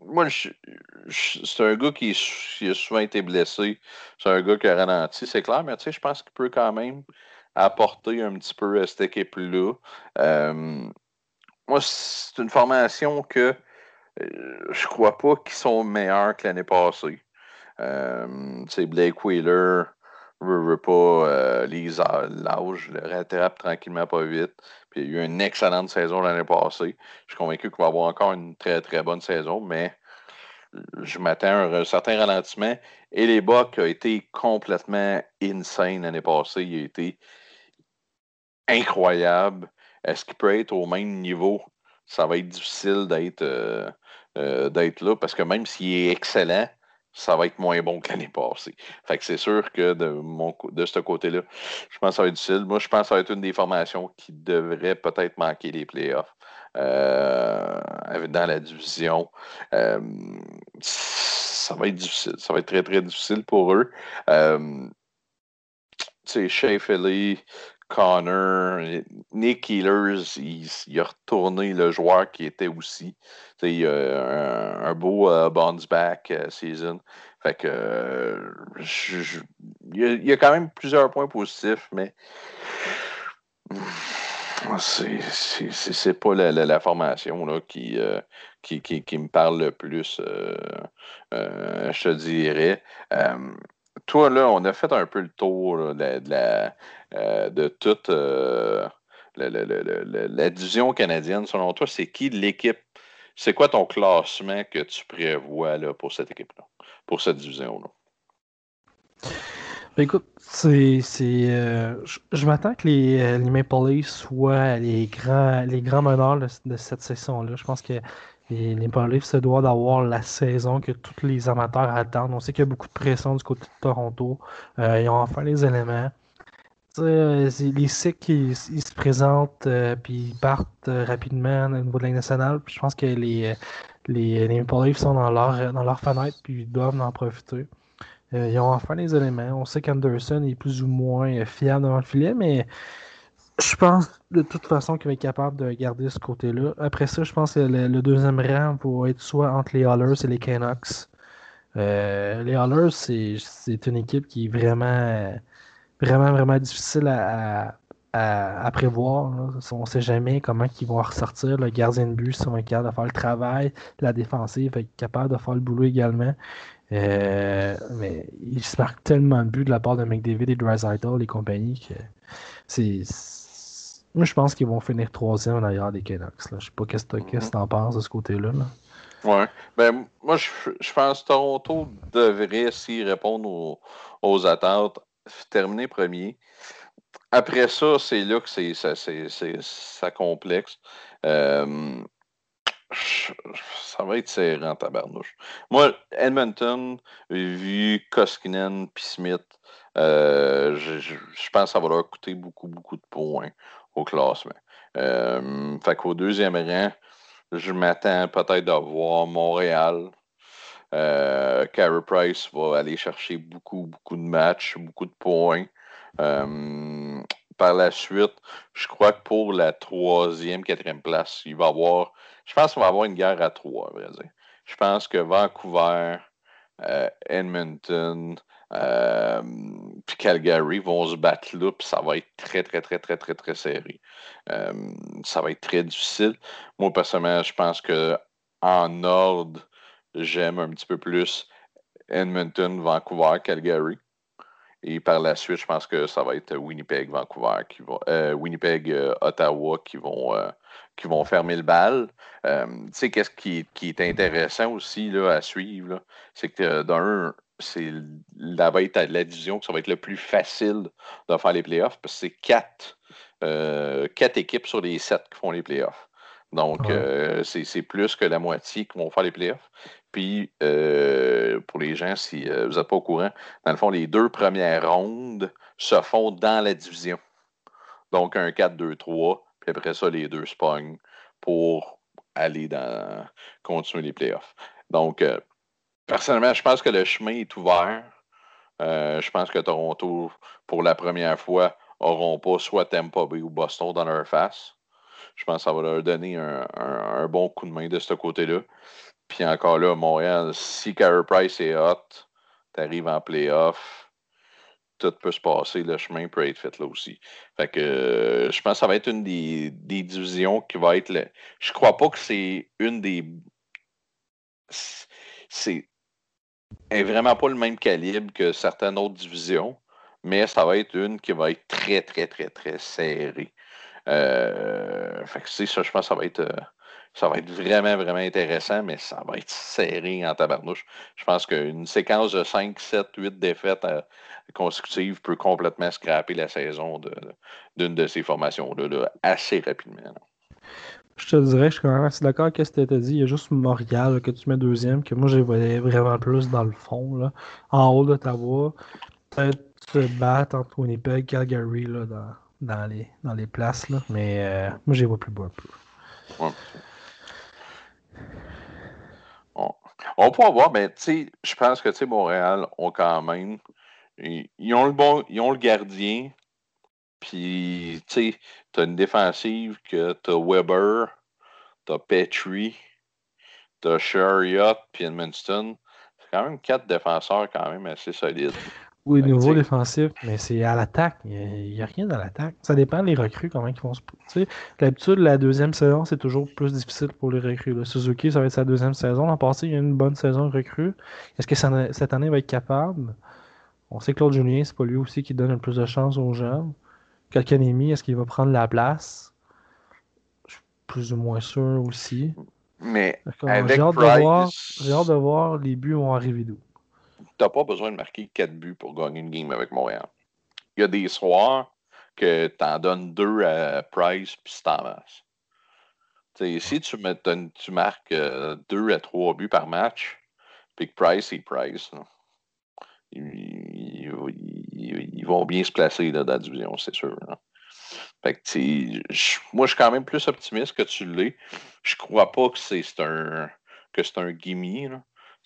moi, c'est un gars qui, a souvent été blessé. C'est un gars qui a ralenti, c'est clair, mais tu sais, je pense qu'il peut quand même apporter un petit peu à cette équipe-là. Euh, moi, c'est une formation que euh, je crois pas qu'ils sont meilleurs que l'année passée. Euh, Blake Wheeler, veut, veut pas, euh, l'âge le rattrape tranquillement pas vite. Puis il y a eu une excellente saison l'année passée. Je suis convaincu qu'il va avoir encore une très très bonne saison, mais je m'attends à un, certain ralentissement. Et les Bucks ont été complètement insane l'année passée. Il a été incroyable. Est-ce qu'il peut être au même niveau? Ça va être difficile d'être euh, euh, d'être là parce que même s'il est excellent, ça va être moins bon que l'année passée. Fait que c'est sûr que de, mon, de ce côté-là, je pense que ça va être difficile. Moi, je pense que ça va être une des formations qui devrait peut-être manquer les playoffs euh, dans la division. Euh, ça va être difficile. Ça va être très, très difficile pour eux. Euh, tu sais, Shea Philly, Connor, Nick Healers, il, a retourné le joueur qui était aussi. Il a un, beau euh, bounce back euh, season. Fait que euh, il, y a, quand même plusieurs points positifs, mais c'est pas la, formation là, qui, qui, qui, me parle le plus, je te dirais toi, là, on a fait un peu le tour de, la, euh, de toute euh, la, division canadienne. Selon toi, c'est qui l'équipe? C'est quoi ton classement que tu prévois là, pour cette équipe-là, pour cette division-là? Ben, écoute, c'est, euh, je, m'attends que les, les Maple Leafs soient les grands, les grands meneurs de, cette session-là. Je pense que les, Maple Leafs se doivent d'avoir la saison que tous les amateurs attendent. On sait qu'il y a beaucoup de pression du côté de Toronto. ils ont enfin les éléments les cycles, ils, se présentent puis ils partent rapidement au niveau de la nationale. je pense que les, les, les Maple Leafs sont dans leur, dans leur fenêtre puis ils doivent en profiter. ils ont enfin les éléments. On sait qu'Anderson est plus ou moins fiable devant le filet, mais je pense de toute façon qu'il va être capable de garder ce côté-là. Après ça, je pense que le, deuxième rang va être soit entre les Hollers et les Canucks. Euh, les Hollers, c'est une équipe qui est vraiment, vraiment, vraiment difficile à, prévoir. On ne sait jamais comment ils vont ressortir. Le gardien de but, si on est capable de faire le travail, la défensive va être capable de faire le boulot également. Euh, mais ils se marquent tellement de buts de la part de McDavid et de et compagnie que c'est moi, je pense qu'ils vont finir troisième en arrière des Canucks. Là. Je sais pas qu'est-ce que tu en penses de ce côté-là. Là. Ouais. Ben, moi, je, pense que Toronto devrait, s'y répondre aux, attentes, terminer premier. Après ça, c'est là que c'est, ça, complexe. Euh, ça va être serré en tabarnouche. Moi, Edmonton, vu Koskinen puis Smith, euh, je, je, pense que ça va leur coûter beaucoup, beaucoup de points au classement. Euh, fait qu'au deuxième rang, je m'attends peut-être à voir Montréal. Euh, Carey Price va aller chercher beaucoup, beaucoup de matchs, beaucoup de points. Euh, par la suite, je crois que pour la troisième, quatrième place, il va avoir. Je pense qu'il va avoir une guerre à trois. Je pense que Vancouver, euh, Edmonton, euh, puis Calgary vont se battre là, puis ça va être très, très, très, très, très, très serré. Euh, ça va être très difficile. Moi, personnellement, je pense que en ordre, j'aime un petit peu plus Edmonton, Vancouver, Calgary. Et par la suite, je pense que ça va être Winnipeg, Vancouver, qui euh, Winnipeg, Ottawa qui vont, qui vont fermer le bal. tu sais, qu'est-ce qui, qui, est intéressant aussi là, à suivre, c'est que d'un, c'est la la division que ça va être le plus facile de faire les playoffs parce que c'est quatre, euh, quatre équipes sur les sept qui font les playoffs. Donc, euh, c'est plus que la moitié qui vont faire les playoffs. Puis, euh, pour les gens, si vous n'êtes pas au courant, dans le fond, les deux premières rondes se font dans la division. Donc, un 4-2-3, puis après ça, les deux se pour aller dans continuer les playoffs. Donc, Personnellement, je pense que le chemin est ouvert. Euh, je pense que Toronto, pour la première fois, n'auront pas soit Tampa Bay ou Boston dans leur face. Je pense que ça va leur donner un, bon coup de main de ce côté-là. Puis encore là, Montréal, si Carey Price est hot, tu arrives en playoff, tout peut se passer, le chemin peut être fait là aussi. Fait que euh, je pense que ça va être une des, divisions qui va être. Le... Je crois pas que c'est une des. C'est est vraiment pas le même calibre que certaines autres divisions, mais ça va être une qui va être très, très, très, très serrée. Euh, fait que ça, je pense que ça va être. Euh, ça va être vraiment, vraiment intéressant, mais ça va être serré en tabarnouche. Je pense qu'une séquence de 5, 7, 8 défaites euh, consécutives peut complètement scraper la saison d'une de, ces formations-là assez rapidement. Je te dirais, je suis quand même assez d'accord avec ce que tu as dit. Il y a juste Montréal que tu mets deuxième, que moi, j'ai voyais vraiment plus dans le fond, là, en haut d'Ottawa. Peut-être se battre entre Winnipeg Calgary là, dans, dans, les, dans les places, là, mais euh, moi, je les vois plus bas un peu. On peut voir, mais je pense que Montréal ont quand même. Ils, ont le bon, ils ont le gardien, puis, tu sais, tu as une défensive que tu as Weber, tu as Petrie, tu as Chariot, puis Edmundston. C'est quand même quatre défenseurs quand même assez solides. Oui, nouveau défensif, mais c'est à l'attaque. Il n'y a, rien dans l'attaque. Ça dépend des recrues, comment ils vont se. Tu sais, D'habitude, la deuxième saison, c'est toujours plus difficile pour les recrues. Le Suzuki, ça va être sa deuxième saison. L'an passé, il y a une bonne saison de recrues. Est-ce que cette année va être capable? On sait que Claude Julien, c'est pas lui aussi qui donne le plus de chance aux jeunes. Kalkanemi, est-ce qu'il va prendre la place? Je suis plus ou moins sûr aussi. Mais j'ai hâte, de voir, j'ai hâte de voir les buts vont arriver d'où. Tu n'as pas besoin de marquer 4 buts pour gagner une game avec Montréal. Il y a des soirs que tu en donnes deux à Price puis c'est en masse. si tu, mets, tu marques 2 euh, à 3 buts par match, puis que Price est Price, il, ils, vont bien se placer dans la division, c'est sûr. Fait que, moi, je suis quand même plus optimiste que tu l'es. Je crois pas que c'est un que c'est un.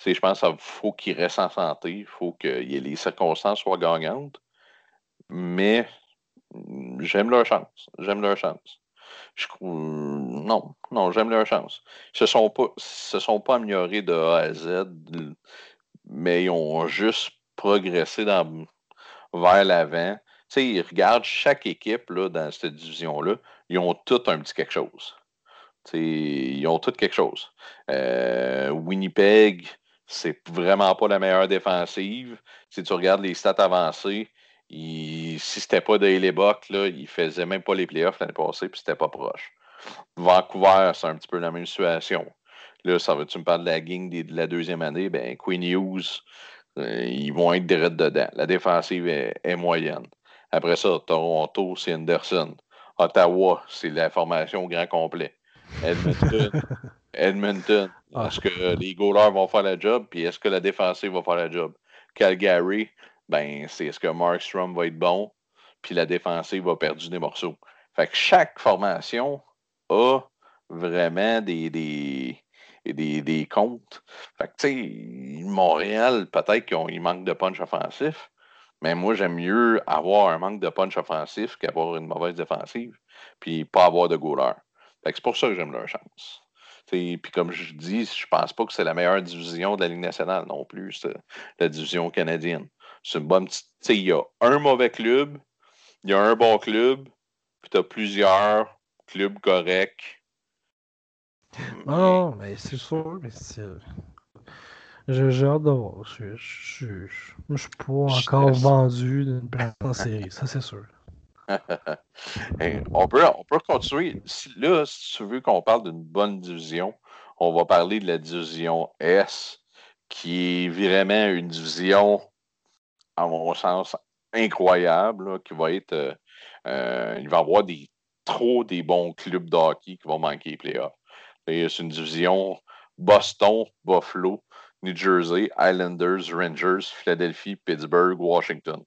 Je pense qu'il faut qu'il reste en santé. Il faut que les circonstances soient gagnantes. Mais j'aime leur chance. J'aime leur chance. Non, non, j'aime leur chance. Ils se sont pas, se sont pas améliorés de A à Z, mais ils ont juste progressé dans, vers l'avant. Tu sais, ils regardent chaque équipe là, dans cette division-là, ils ont tout un petit quelque chose. sais, ils ont tout quelque chose. Euh, Winnipeg, c'est vraiment pas la meilleure défensive. Si tu regardes les stats avancées, si c'était pas de Buck, là, il faisait même pas les playoffs l'année passée, puis c'était pas proche. Vancouver, c'est un petit peu la même situation. Là, ça va, tu me parles de la gang de la deuxième année, ben Queen Hughes, ils vont être direct dedans. La défensive est, moyenne. Après ça, Toronto, c'est Anderson. Ottawa, c'est la formation au grand complet. Edmonton, (laughs) Edmonton. Ah. Est-ce que les goalers vont faire la job? Puis est-ce que la défensive va faire la job? Calgary, ben, c'est est-ce que Markstrom va être bon? Puis la défensive va perdre des morceaux. Fait que chaque formation a vraiment des, des, des, des comptes. Tu sais, Montréal, peut-être qu'il manque de punch offensif, mais moi, j'aime mieux avoir un manque de punch offensif qu'avoir une mauvaise défensive, puis pas avoir de goaler. Fait c'est pour ça que j'aime leur chance. Puis comme je dis, je pense pas que c'est la meilleure division de la Ligue nationale non plus, la division canadienne. C'est une bonne petite. Il y a un mauvais club, il y a un bon club, puis tu as plusieurs clubs corrects non, mais c'est sûr, mais c'est. J'ai hâte de voir. Je ne suis pas encore vendu d'une place en série, ça c'est sûr. (laughs) on, peut, on peut continuer. là, si tu veux qu'on parle d'une bonne division, on va parler de la division S, qui est vraiment une division, à mon sens, incroyable, qui va être. Euh, euh, il va y avoir des, trop des bons clubs de hockey qui vont manquer les playoffs. C'est une division Boston, Buffalo, New Jersey, Islanders, Rangers, Philadelphie, Pittsburgh, Washington.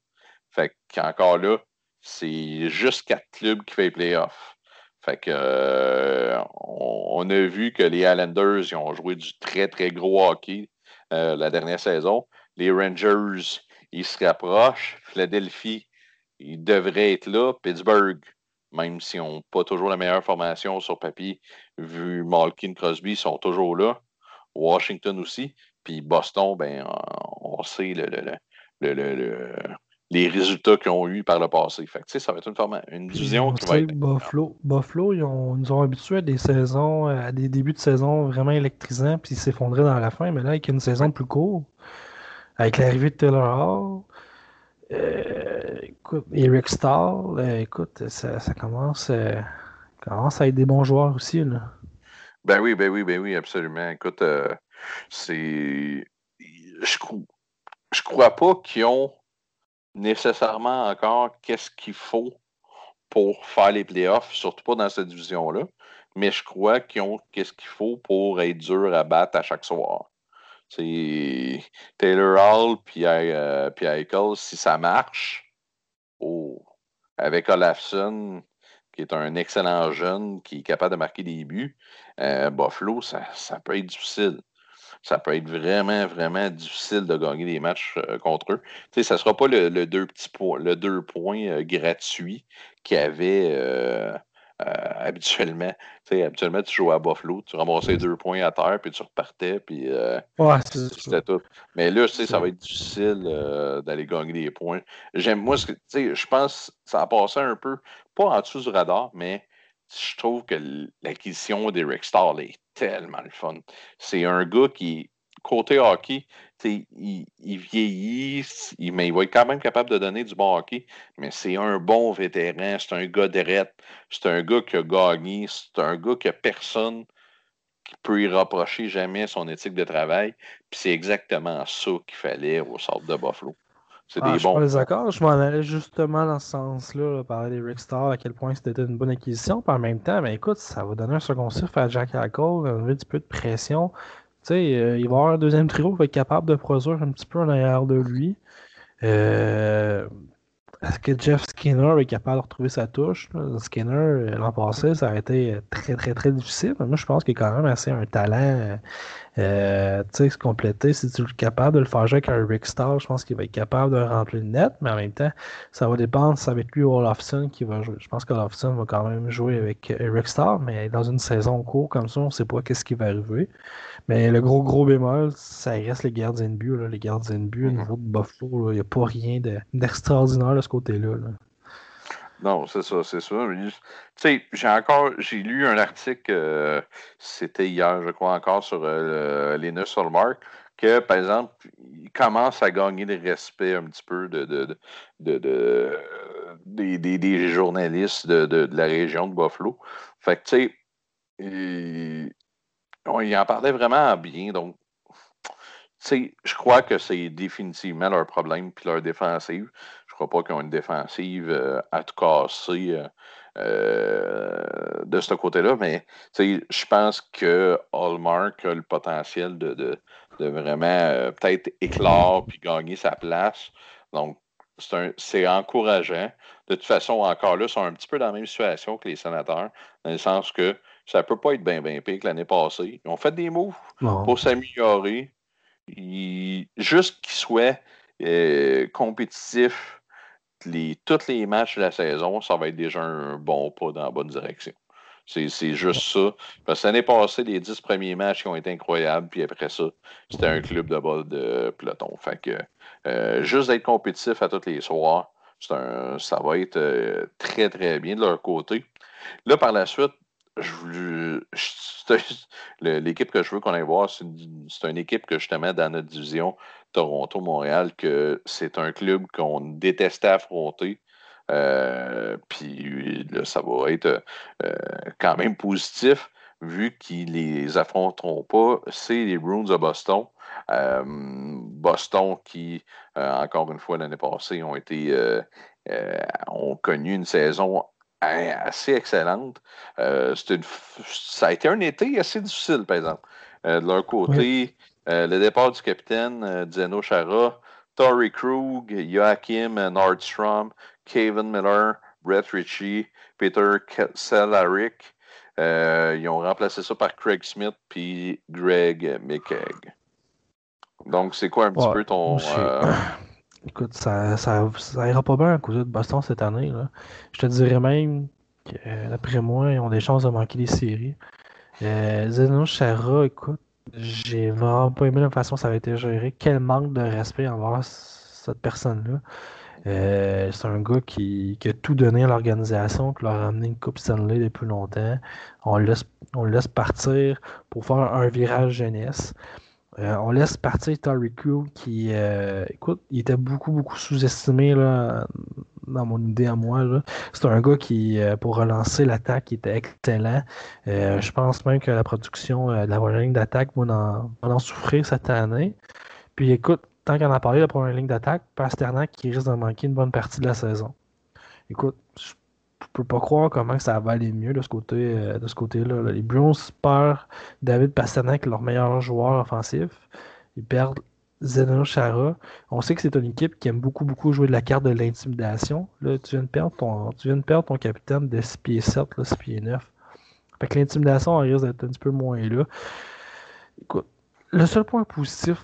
Fait qu'encore là, c'est juste quatre clubs qui font les playoffs. Fait que euh, on, a vu que les Islanders ils ont joué du très très gros hockey euh, la dernière saison. Les Rangers, ils se rapprochent. Philadelphie, ils devraient être là. Pittsburgh, même s'ils n'ont pas toujours la meilleure formation sur papier, vu Malkin, Crosby, ils sont toujours là. Washington aussi. Puis Boston, ben, on sait les résultats qu'ils ont eu par le passé. Fait que, ça va être une, une division qui va être. Buffalo, Buffalo ils, nous ont habitués à des saisons, à des débuts de saison vraiment électrisants, puis ils s'effondraient dans la fin. Mais là, avec une saison plus courte, avec l'arrivée de Taylor Hall, écoute, Eric Stahl, euh, écoute, ça, commence, euh, commence à être des bons joueurs aussi. Là. Ben oui, ben oui, ben oui, absolument. Écoute, c'est. Je, je crois pas qu'ils ont nécessairement encore qu'est-ce qu'il faut pour faire les playoffs, surtout pas dans cette division-là. Mais je crois qu'ils ont qu'est-ce qu'il faut pour être dur à battre à chaque soir. C'est Taylor Hall puis, euh, Eichel, si ça marche, oh, avec Olafson, qui est un excellent jeune, qui est capable de marquer des buts, euh, Buffalo, ça, ça, peut être difficile. Ça peut être vraiment, vraiment difficile de gagner des matchs euh, contre eux. sais, ça ne sera pas le, deux petits points, le deux points gratuits qu'il y avait habituellement. Tu sais, habituellement, tu jouais à Buffalo, tu ramassais deux points à terre, puis tu repartais, puis euh, c'était tout. Mais là, tu sais, ça va être difficile euh, d'aller gagner des points. J'aime, moi, tu sais, je pense que ça a passé un peu, pas en dessous du radar, mais je trouve que l'acquisition d'Eric Stahl est tellement le fun. C'est un gars qui, côté hockey, il, il, vieillit, mais il va être quand même capable de donner du bon hockey. Mais c'est un bon vétéran, c'est un gars d'érette, c'est un gars qui a gagné, c'est un gars que personne qui peut y rapprocher jamais son éthique de travail. Puis c'est exactement ça qu'il fallait au centre de Buffalo. C'est ah, des bons. Je suis d'accord, je m'en allais justement dans ce sens-là, parler des Rick Star, à quel point c'était une bonne acquisition. Puis en même temps, mais ben, écoute, ça va donner un second chiffre à Jack Eichel, un petit peu de pression. Euh, il va avoir un deuxième trio qui va être capable de produire un petit peu en arrière de lui. Euh, est-ce que Jeff Skinner est capable de retrouver sa touche? Skinner, euh, l'an passé, ça a été très, très, très difficile. moi, je pense qu'il a quand même assez un talent euh, sais, se compléter. Si tu es capable de le faire jouer avec un Rick Star, je pense qu'il va être capable de remplir le net, mais en même temps, ça va dépendre si ça va être lui ou Olafson qui va jouer. Je pense qu'Olafson va quand même jouer avec Rick Star, mais dans une saison courte comme ça, on ne sait pas qu'est-ce qui va arriver. Mais le gros, gros bémol, ça reste les gardiens de but. Là. Les gardiens de but, au mm-hmm. niveau de Buffalo, il n'y a pas rien d'extraordinaire de, ce côté-là. Non, c'est ça, c'est ça. Tu sais, j'ai encore, j'ai lu un article, euh, c'était hier, je crois encore, sur euh, les Linus Solmark, que, par exemple, il commence à gagner le respect un petit peu de, de, de, des, des, journalistes de, la région de Buffalo. Fait que, tu sais, il en parlait vraiment bien. Donc, je crois que c'est définitivement leur problème puis leur défensive. Je crois pas qu'ils ont une défensive euh, à tout casser euh, euh, de ce côté-là, mais je pense que Hallmark a le potentiel de, vraiment peut-être éclore puis gagner sa place. Donc, c'est encourageant. De toute façon, encore là, ils sont un petit peu dans la même situation que les sénateurs, dans le sens que ça ne peut pas être bien, bien pire que l'année passée. Ils ont fait des moves pour s'améliorer. Juste qu'ils soient euh, compétitifs les, tous les matchs de la saison, ça va être déjà un bon pas dans la bonne direction. C'est juste ça. Parce que l'année passée, les dix premiers matchs ont été incroyables, puis après ça, c'était un club de bol de peloton. Fait que euh, juste d'être compétitif à tous les soirs, un, ça va être euh, très, très bien de leur côté. Là, par la suite, l'équipe que je veux qu'on aille voir, c'est une, équipe que justement dans notre division Toronto-Montréal, que c'est un club qu'on détestait affronter. Euh, puis ça va être euh, quand même positif vu qu'ils les affronteront pas. C'est les Bruins de Boston. Euh, Boston qui, encore une fois, l'année passée, ont été ont connu une saison assez excellente. Euh, une, ça a été un été assez difficile, par exemple. Euh, de leur côté, euh, le départ du capitaine Zeno Chara, Tori Krug, Joachim Nordstrom, Kevin Miller, Brett Ritchie, Peter Selaric. ils ont remplacé ça par Craig Smith puis Greg McKegg. Donc, c'est quoi un petit peu ton. Écoute, ça, ça, ira pas bien à cause de Boston cette année. Je te dirais même que, d'après moi, ils ont des chances de manquer les séries. Euh, Zeno Chara, écoute, j'ai vraiment pas aimé la façon dont ça avait été géré. Quel manque de respect envers cette personne-là. Euh, c'est un gars qui, a tout donné à l'organisation, qui leur a amené une Coupe Stanley depuis longtemps. On le laisse, on le laisse partir pour faire un virage jeunesse. Euh, on laisse partir Crew qui, euh, écoute, il était beaucoup, beaucoup sous-estimé dans mon idée à moi. C'est un gars qui, euh, pour relancer l'attaque, était excellent. je pense même que la production de la première ligne d'attaque va en, souffrir cette année. Puis écoute, tant qu'on a parlé de la première ligne d'attaque, Pasternak qui risque de manquer une bonne partie de la saison. Écoute, je peux pas croire comment ça va aller mieux de ce côté euh, de ce côté-là. Les Bruins perdent David Pasternak, leur meilleur joueur offensif. Ils perdent Zeno Chara. On sait que c'est une équipe qui aime beaucoup, beaucoup jouer de la carte de l'intimidation. Là, tu viens de perdre ton, tu viens de perdre ton capitaine de 6 pieds 7, 6 pieds 9. Fait que l'intimidation risque d'être un petit peu moins là. Écoute, le seul point positif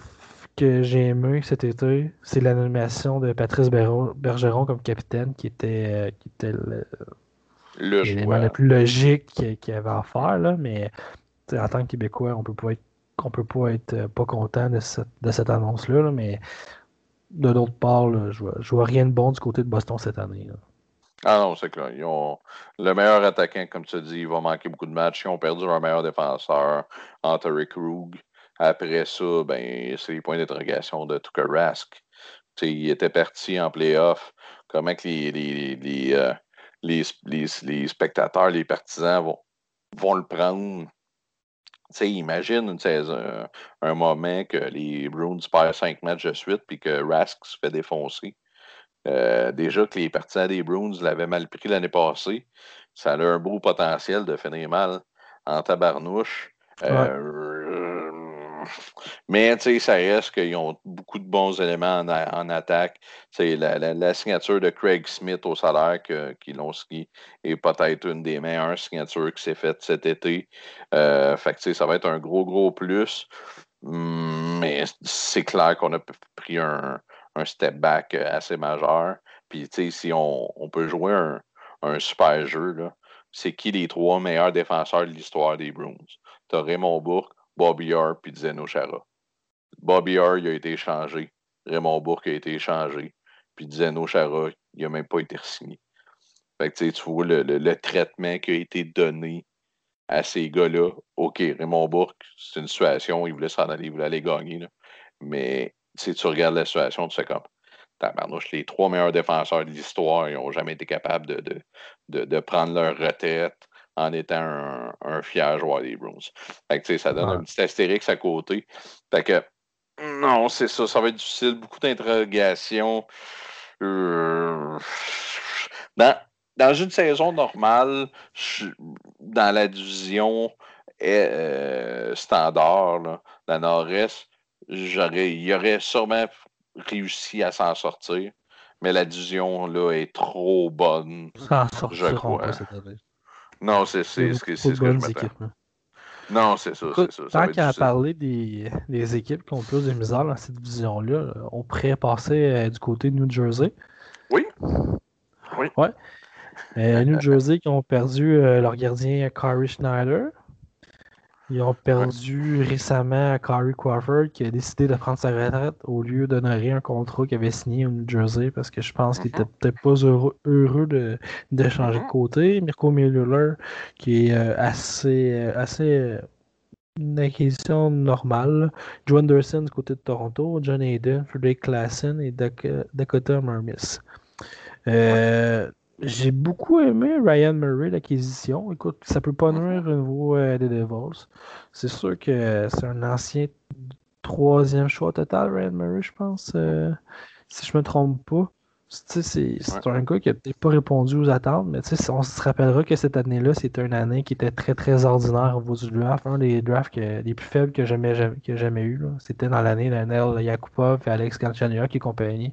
que j'ai aimé cet été, c'est l'animation de Patrice Bergeron comme capitaine, qui était, euh, qui était le, le plus logique qu'il y avait à faire. Là, mais en tant que Québécois, on peut pas être on peut pas être euh, pas content de cette, de cette annonce-là. mais de l'autre part, je, vois, vois rien de bon du côté de Boston cette année. Ah non, c'est clair. Ils ont le meilleur attaquant, comme tu dis, il va manquer beaucoup de matchs. Ils ont perdu leur meilleur défenseur, Anthony Krug. Après ça, ben, c'est les points d'interrogation de Tuka Rask. il était parti en playoff. Comment que les, les, les, euh, les, spectateurs, les partisans vont, vont le prendre? imagine une saison, un moment que les Bruins perdent cinq matchs de suite puis que Rask se fait défoncer. Euh, déjà que les partisans des Bruins l'avaient mal pris l'année passée, ça a un beau potentiel de finir mal en tabarnouche. Euh, mais ça reste qu'ils ont beaucoup de bons éléments en, attaque. C'est la, la, signature de Craig Smith au salaire que, qui est peut-être une des meilleures signatures qui s'est faite cet été. Euh, fait ça va être un gros, gros plus. Mais c'est clair qu'on a pris un, step back assez majeur. Puis, si on, on, peut jouer un, un super jeu, c'est qui les trois meilleurs défenseurs de l'histoire des Bruins? Tu as Raymond Bourque, Bobby Orr puis Zeno Chara. Bobby Orr, il a été échangé. Raymond Bourque a été échangé. Puis Zeno Chara, il n'a même pas été signé. Fait que tu vois le, traitement qui a été donné à ces gars-là. OK, Raymond Bourque, c'est une situation, il voulait s'en aller, il voulait aller gagner. Mais si tu regardes la situation, tu sais comme les trois meilleurs défenseurs de l'histoire, ils n'ont jamais été capables de, de, prendre leur retraite en étant un, fier joueur des Bruins. ça donne un petit astérix à côté. Fait que, non, c'est ça. Ça va être difficile. Beaucoup d'interrogations. Euh, dans, une saison normale, dans la division euh, standard, la Nord-Est, il aurait sûrement réussi à s'en sortir. Mais la division là, est trop bonne. Je crois. Non, c'est ce que, ce que je m'attends. Non, c'est ça, c'est ça. Tant qu'à parler des, des, équipes qui ont plus de misère dans cette division-là, on pourrait passer euh, du côté de New Jersey. Oui. Oui. Ouais. Euh, New Jersey qui ont perdu euh, leur gardien Kari Schneider. Ils ont perdu récemment Corey Crawford qui a décidé de prendre sa retraite au lieu d'honorer un contrat qu'il avait signé au New Jersey parce que je pense qu'il était mm-hmm. peut-être pas heureux, de, changer de mm-hmm. côté. Mirko Miller qui est euh, assez, euh, assez euh, une acquisition normale. Joe Anderson du côté de Toronto, John Hayden, Frederick Klassen et Dakota Marmis. J'ai beaucoup aimé Ryan Murray, l'acquisition. Écoute, ça peut pas nuire au niveau euh, des Devils. C'est sûr que c'est un ancien troisième choix total, Ryan Murray, je pense, euh, si je me trompe pas. C'est un gars qui a peut-être pas répondu aux attentes, mais on se rappellera que cette année-là, c'était une année qui était très très ordinaire au niveau du draft. Un des drafts les plus faibles que j'ai jamais, jamais, eu. C'était dans l'année de Yakupov et Alex Galchenyuk et compagnie.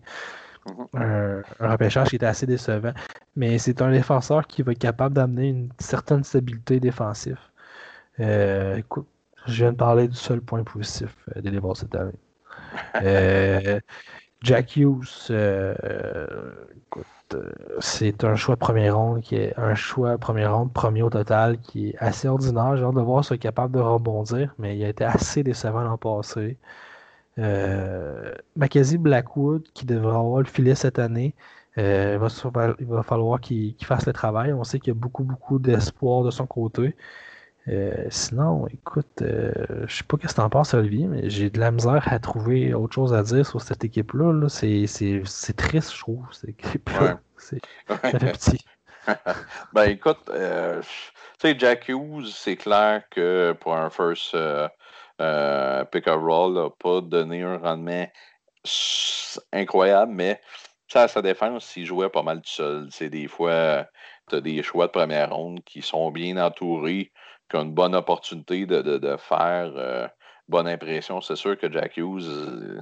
Un, un, repêchage qui était assez décevant. Mais c'est un défenseur qui va être capable d'amener une certaine stabilité défensive. Euh, écoute, je viens de parler du seul point positif euh, des Devils cette année. (laughs) Euh, Jack Hughes, écoute, c'est un choix de première ronde qui est un choix de première ronde, premier au total, qui est assez ordinaire. J'ai hâte de voir s'il est capable de rebondir, mais il a été assez décevant l'an passé. Euh, Mackenzie Blackwood, qui devrait avoir le filet cette année, euh, il, va, falloir qu'il fasse le travail. On sait qu'il y a beaucoup, beaucoup d'espoir de son côté. Euh, sinon, écoute, je sais pas ce que en penses, Olivier, mais j'ai de la misère à trouver autre chose à dire sur cette équipe-là. c'est triste, je trouve. C'est ça fait petit. (laughs) ben écoute, tu sais, Jack Hughes, c'est clair que pour un first euh, pick up roll n'a pas donné un rendement incroyable, mais ça, sa défense, s'il jouait pas mal tout seul. C'est des fois, tu as des choix de première ronde qui sont bien entourés, qui ont une bonne opportunité de, faire euh, bonne impression. C'est sûr que Jack Hughes, euh,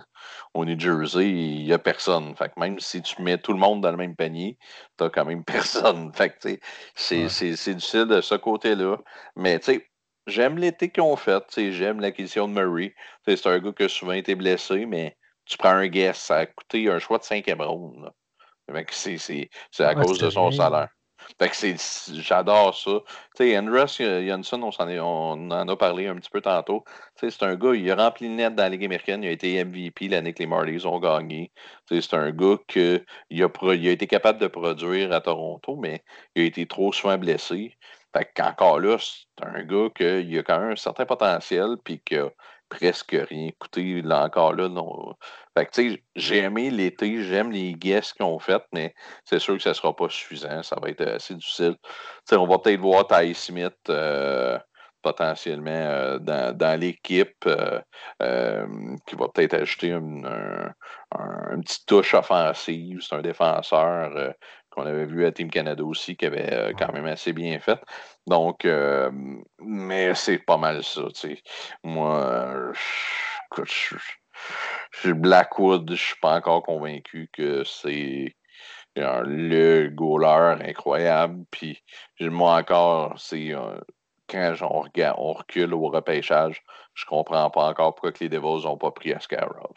au New Jersey, il n'y a personne. Fait que même si tu mets tout le monde dans le même panier, tu n'as quand même (laughs) personne. Fait que, c'est, c'est difficile de ce côté-là. Mais tu sais, J'aime l'été qu'ils ont fait. J'aime l'acquisition de Murray. C'est un gars qui a souvent été blessé, mais tu prends un guess. Ça a coûté un choix de cinquième ronde. C'est à cause de son salaire. Fait que j'adore ça. Tu sais, Andrus Janssen, on, en on en a parlé un petit peu tantôt. C'est un gars, il a rempli le net dans la Ligue américaine. Il a été MVP l'année que les Marlies ont gagné. C'est un gars qui a, il a été capable de produire à Toronto, mais il a été trop souvent blessé. Fait qu'encore là, c'est un gars qui a quand même un certain potentiel, puis qui a presque rien coûté là encore là. Non. Fait que tu sais, j'ai aimé l'été, j'aime les guests qu'ils ont fait, mais c'est sûr que ça ne sera pas suffisant. Ça va être assez difficile. sais, on va peut-être voir Ty Smith euh, potentiellement euh, dans, l'équipe euh, qui va peut-être ajouter une, un, petite touche offensive. C'est un défenseur qu'on avait vu à Team Canada aussi, qui avait quand même assez bien fait. Donc, mais c'est pas mal ça, tu sais. Moi, écoute, je, Blackwood, je suis pas encore convaincu que c'est le goaler incroyable. Puis, moi encore, c'est quand on, regarde, on recule au repêchage, je comprends pas encore pourquoi les Devils n'ont pas pris Askarov.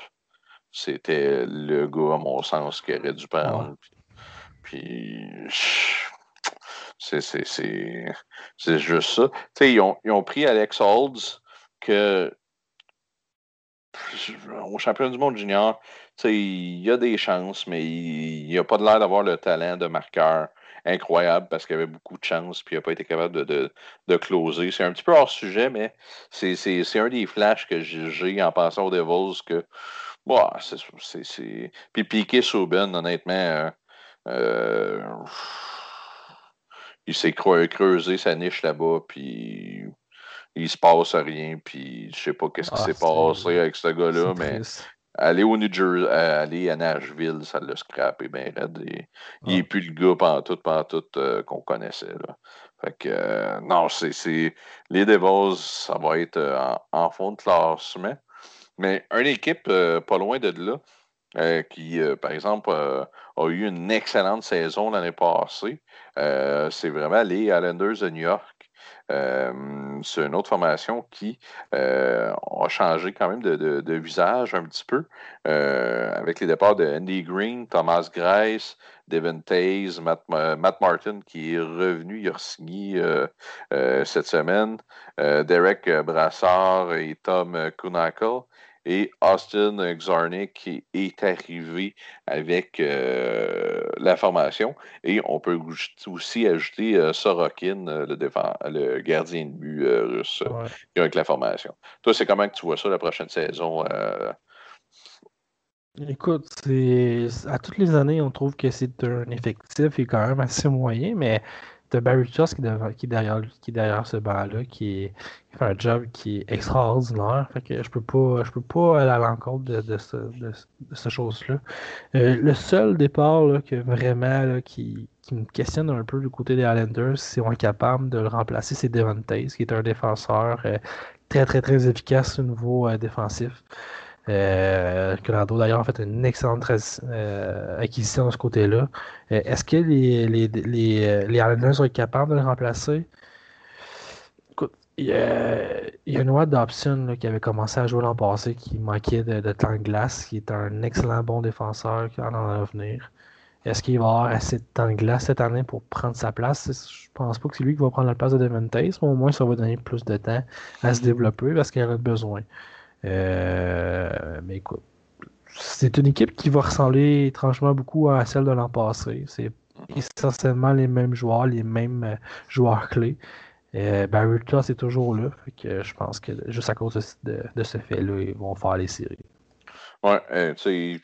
C'était le gars, à mon sens, qui aurait dû prendre. Puis, c'est, c'est, juste ça. ils ont, ils ont pris Alex Holds, que au championnat du monde junior, il y a des chances, mais il n'a pas de l'air d'avoir le talent de marqueur incroyable parce qu'il avait beaucoup de chance puis il n'a pas été capable de, de, closer. C'est un petit peu hors sujet, mais c'est un des flashs que j'ai en passant aux Devils que bah, c'est. Puis Piqué Souben, honnêtement, euh, euh, il s'est creusé sa niche là-bas, puis il se passe rien, puis je sais pas qu'est-ce qui ah, s'est passé avec ce gars-là, mais aller au New Jersey, euh, aller à Nashville, ça l'a scrappé bien raide. Il n'est plus le gars pendant tout, pendant tout euh, qu'on connaissait. Là. Fait que, euh, non, c'est, les Devils, ça va être en, fond de classement. Mais une équipe pas loin de là, qui, par exemple, a eu une excellente saison l'année passée, c'est vraiment les Islanders de New York. Euh, c'est une autre formation qui euh, a changé quand même de, visage un petit peu, euh, avec les départs de Andy Green, Thomas Grice, Devin Taze, Matt, Martin qui est revenu, il a signé cette semaine, Derek Brassard et Tom Kunakel et Austin Xarnick est arrivé avec euh, la formation. Et on peut aussi ajouter euh, Sorokin, euh, le, le, gardien de but russe, avec la formation. Toi, c'est comment que tu vois ça la prochaine saison? Écoute, à toutes les années, on trouve que c'est un effectif qui est quand même assez moyen, mais de Barry Trust qui, est derrière, qui derrière ce banc-là, qui, fait un job qui est extraordinaire. Fait que je peux pas, je peux pas aller à l'encontre de, de, ce, de, chose-là. Euh, le seul départ là, que vraiment qui, qui, me questionne un peu du côté des Islanders, si on est capable de le remplacer, c'est Devon Taze, qui est un défenseur euh, très très très efficace au niveau euh, défensif. Euh, Colorado, d'ailleurs, a fait une excellente euh, acquisition de ce côté-là. Euh, est-ce que les, les, les, être capables de le remplacer? Écoute, il y a, Noah Dobson qui avait commencé à jouer l'an passé, qui manquait de, temps de glace, qui est un excellent bon défenseur qui en a à venir. Est-ce qu'il va avoir assez de temps de glace cette année pour prendre sa place? Je pense pas que c'est lui qui va prendre la place de Devon mais au moins ça va donner plus de temps à se développer parce qu'il en a besoin. Euh, mais écoute, c'est une équipe qui va ressembler étrangement beaucoup à celle de l'an passé. C'est essentiellement les mêmes joueurs, les mêmes euh, joueurs clés. Euh, Barry c'est toujours là. que je pense que juste à cause de, ce fait-là, ils vont faire les séries. Ouais, tu sais,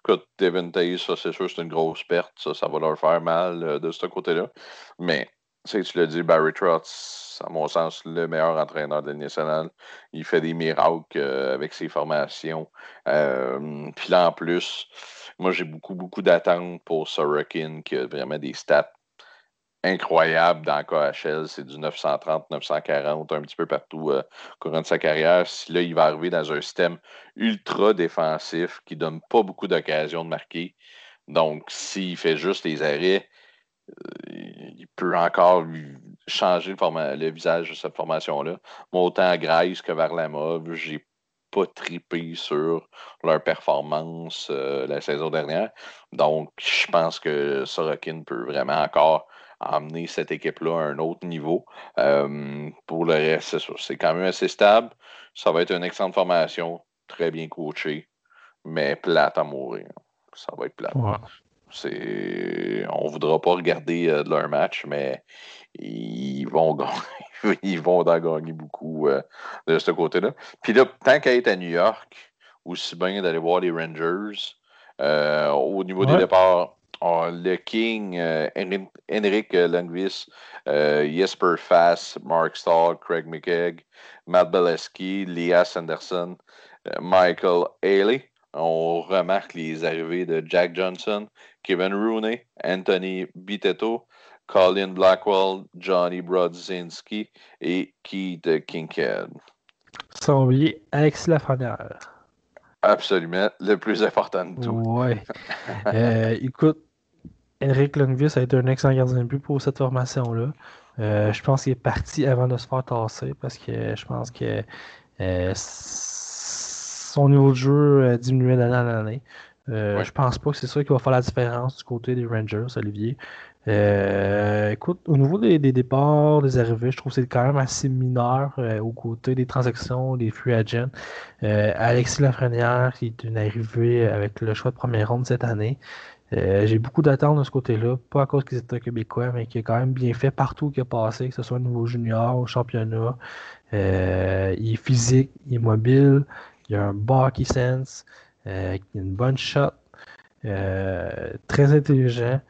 écoute, Devin ça c'est sûr, c'est une grosse perte. Ça, ça va leur faire mal de ce côté-là. Mais tu tu l'as dit, Barry Trotz, à mon sens, le meilleur entraîneur de nationale. Il fait des miracles euh, avec ses formations. Euh, puis là, en plus, moi, j'ai beaucoup, beaucoup d'attentes pour Sorokin, qui a vraiment des stats incroyables dans KHL. C'est du 930, 940, un petit peu partout euh, au courant de sa carrière. Si là, il va arriver dans un système ultra défensif qui donne pas beaucoup d'occasions de marquer. Donc, s'il fait juste les arrêts, il peut encore changer le, visage de cette formation-là. Moi, autant à Grace que vers la je j'ai pas tripé sur leur performance euh, la saison dernière. Donc, je pense que Sorokin peut vraiment encore amener cette équipe-là à un autre niveau. Euh, pour le reste, c'est quand même assez stable. Ça va être une excellente formation, très bien coachée, mais plate à mourir. Ça va être plate. C'est, on voudra pas regarder euh, de leur match, mais ils vont (laughs) ils vont en gagner beaucoup euh, de ce côté-là. Puis là, tant qu'à être à New York, aussi bien d'aller voir les Rangers. Euh, au niveau des départs, le King, Henrik Lundqvist, Jesper Fass, Mark Stahl, Craig McKegg, Matt Beleski, Leah Sanderson, Michael Haley. on remarque les arrivées de Jack Johnson, Kevin Rooney, Anthony Bitetto, Colin Blackwell, Johnny Brodzinski et Keith Kincaid. Sans oublier Alexis Lafrenière. Absolument, le plus important de tout. Ouais. (laughs) Euh, écoute, Henrik Lundqvist a été un excellent gardien de but pour cette formation-là. Euh, je pense qu'il est parti avant de se faire tasser parce que je pense que euh, son niveau de jeu diminuait d'année en année. Euh, Je pense pas que c'est ça qui va faire la différence du côté des Rangers, Olivier. Euh, écoute, au niveau des, départs, des arrivées, je trouve que c'est quand même assez mineur euh, au côté des transactions, des free agents. Euh, Alexis Lafrenière, qui est une arrivée avec le choix de première ronde cette année. J'ai beaucoup d'attentes de ce côté-là, pas à cause qu'ils étaient québécois, mais qui est quand même bien fait partout qu'il a passé, que ce soit au niveau junior, au championnat. il est physique, il est mobile, il a un bon hockey sense, a une bonne shot, très intelligent.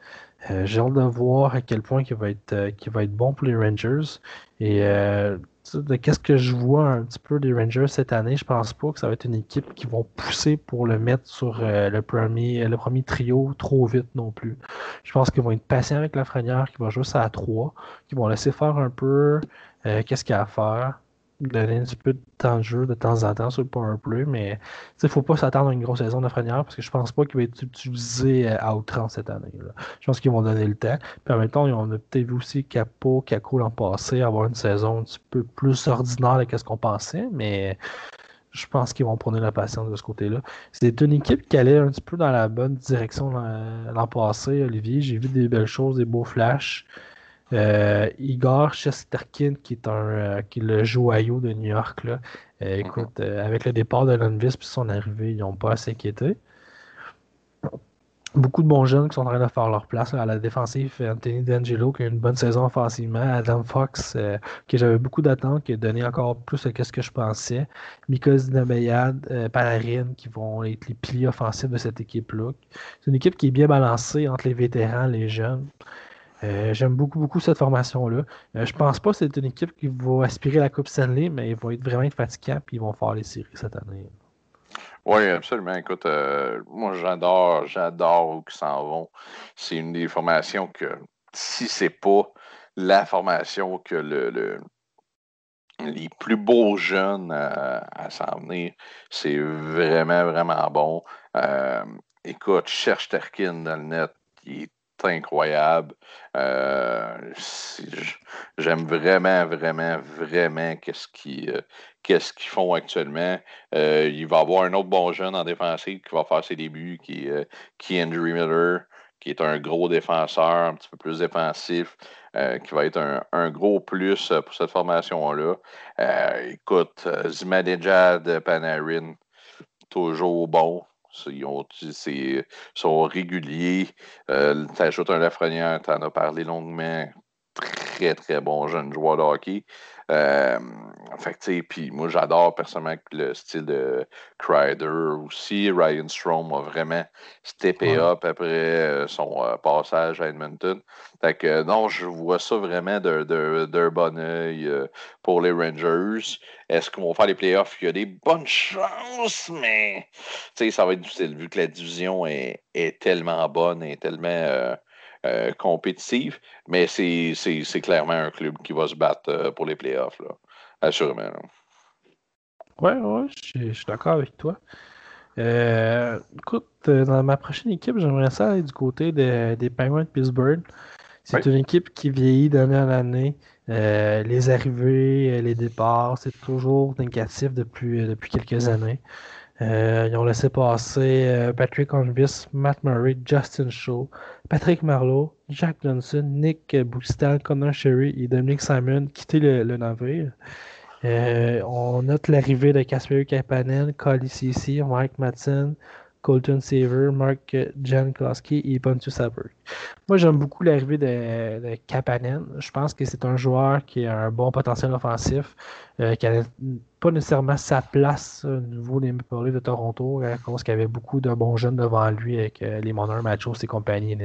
Euh, j'ai hâte de voir à quel point il va être, euh, va être bon pour les Rangers. Et euh, de qu'est-ce que je vois un petit peu des Rangers cette année, je pense pas que ça va être une équipe qui vont pousser pour le mettre sur le, premier, le premier trio trop vite non plus. Je pense qu'ils vont être patients avec la franière, qui va jouer ça à trois, qui vont laisser faire un peu qu'est-ce qu'il y a à faire donner un petit peu de temps de jeu de temps en temps sur le powerplay, mais il ne faut pas s'attendre à une grosse saison de Frenière parce que je pense pas qu'il va être utilisé euh, à outrance cette année. Je pense qu'ils vont donner le temps. Puis on a peut-être vu aussi Capo, Caco l'an passé avoir une saison un petit peu plus ordinaire que ce qu'on pensait, mais je pense qu'ils vont prendre la patience de ce côté-là. C'est une équipe qui allait un petit peu dans la bonne direction l'an passé, Olivier. J'ai vu des belles choses, des beaux flashs. Euh, Igor Chesterkin, qui est, un, euh, qui est le joyau de New York, là. Euh, mhm. avec le départ de Lundqvist puis son arrivée, ils n'ont pas à s'inquiéter. Beaucoup de bons jeunes qui sont en train de faire leur place à la défensive. Anthony D'Angelo qui a une bonne saison offensivement. Adam Fox, que j'avais beaucoup d'attentes, qui a donné encore plus que ce que je pensais. Mika Zinabeyad, Panarin, qui vont être les piliers offensifs de cette équipe-là. C'est une équipe qui est bien balancée entre les vétérans et les jeunes. Euh, j'aime beaucoup, beaucoup cette formation-là. Euh, je pense pas que c'est une équipe qui va aspirer la Coupe Stanley, mais ils vont être vraiment fatiguants et ils vont faire les séries cette année. Oui, absolument. Écoute, euh, moi j'adore, j'adore où ils s'en vont. C'est une des formations que si c'est pas la formation que le, les plus beaux jeunes à, s'en venir, c'est vraiment, vraiment bon. écoute, cherche Terkin dans le net, il est incroyable. Euh, j'aime vraiment, vraiment, vraiment qu'est-ce qu'ils euh, qu'ils font actuellement. Euh, il va y avoir un autre bon jeune en défensive qui va faire ses débuts, qui, qui est Andrew Miller, qui est un gros défenseur, un petit peu plus défensif. qui va être un, gros plus pour cette formation-là. écoute, Zimadejad Panarin, toujours bon. Ils sont réguliers. Euh, tu ajoutes un Lafrenière, tu en as parlé longuement. Très, très bon jeune joueur de hockey. Euh, fait puis moi, j'adore personnellement le style de Crider aussi. Ryan Strom a vraiment steppé up après euh, son euh, passage à Edmonton. Fait que non, je vois ça vraiment d'un bon oeil pour les Rangers. Est-ce qu'ils vont faire les playoffs? Il y a des bonnes chances, mais ça va être difficile vu que la division est, est tellement bonne et tellement euh, compétitive, mais c'est clairement un club qui va se battre euh, pour les playoffs, là, assurément. Ouais, ouais, je suis d'accord avec toi. Euh, écoute, dans ma prochaine équipe, j'aimerais ça aller du côté des Penguins de Pittsburgh. C'est une équipe qui vieillit d'année en année. les arrivées, les départs, c'est toujours négatif depuis, depuis quelques années. Euh, ils ont laissé passer euh, Patrick Hornvis, Matt Murray, Justin Shaw, Patrick Marlowe, Jack Johnson, Nick Boustal, Connor Sherry et Dominic Simon quitter le, navire. Euh, on note l'arrivée de Casper Kapanen, Cody Cici, Mike Matson, Colton Saver, Mark Jankowski et Pontus Saber. Moi, j'aime beaucoup l'arrivée de, Kapanen. Je pense que c'est un joueur qui a un bon potentiel offensif, euh, qui n'a pas nécessairement sa place au niveau des Maple de Toronto, à cause qu'il y avait beaucoup de bons jeunes devant lui avec euh, les Monarchs, Machos et compagnie.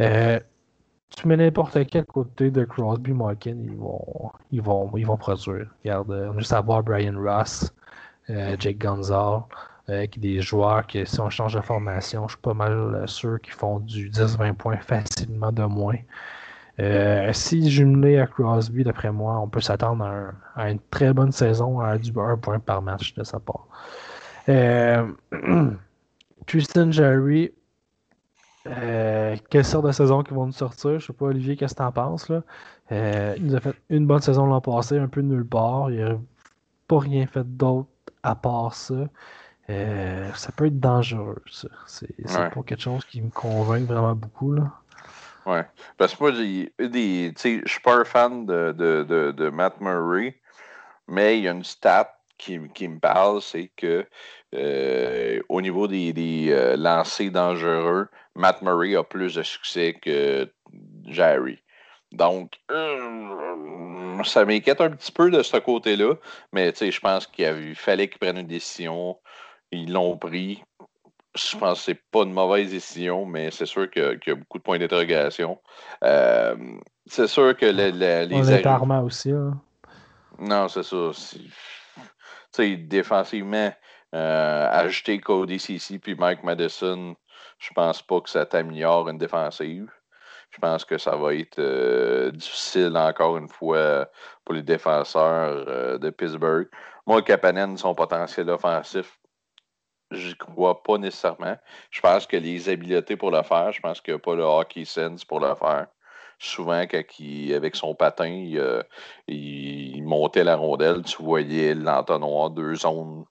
Euh, tu mets n'importe quel côté de Crosby, Malkin, ils vont, ils vont, ils vont produire. Regarde, on a juste à voir Brian Ross, Jake Gonzalez. Avec des joueurs qui, si on change de formation, je suis pas mal sûr qu'ils font du 10-20 points facilement de moins. Euh, si jumelé à Crosby, d'après moi, on peut s'attendre à, une très bonne saison à du 1 point par match de sa part. Euh, (clears throat) Tristan Jerry, euh, quelle sorte de saison qu'ils vont nous sortir? Je sais pas, Olivier, qu'est-ce que tu en penses? Là? il nous a fait une bonne saison l'an passé, un peu nulle part. Il n'a pas rien fait d'autre à part ça. Ça peut être dangereux, ça. C'est pas quelque chose qui me convainc vraiment beaucoup. Là. Ouais. Parce que moi, je suis pas un fan de, de, de, Matt Murray, mais il y a une stat qui, qui me parle, c'est que euh, au niveau des, des euh, lancers dangereux, Matt Murray a plus de succès que Jerry. Donc, euh, ça m'inquiète un petit peu de ce côté-là, mais je pense qu'il fallait qu'ils prennent une décision. Ils l'ont pris je pense que c'est pas une mauvaise décision, mais c'est sûr qu'il y, a beaucoup de points d'interrogation. Euh, c'est sûr que les, les, On est aussi. Hein. Non, c'est ça. sais, défensivement, euh, ajouter Cody CC puis Mike Madison, je pense pas que ça t'améliore une défensive. Je pense que ça va être euh, difficile encore une fois pour les défenseurs de Pittsburgh. Moi, Kapanen, son potentiel offensif, je crois pas nécessairement. Je pense que les habiletés pour le faire, je pense qu'il n'y a pas le hockey sense pour le faire. Souvent, quand il, avec son patin, il, montait la rondelle, tu voyais l'entonnoir, deux zones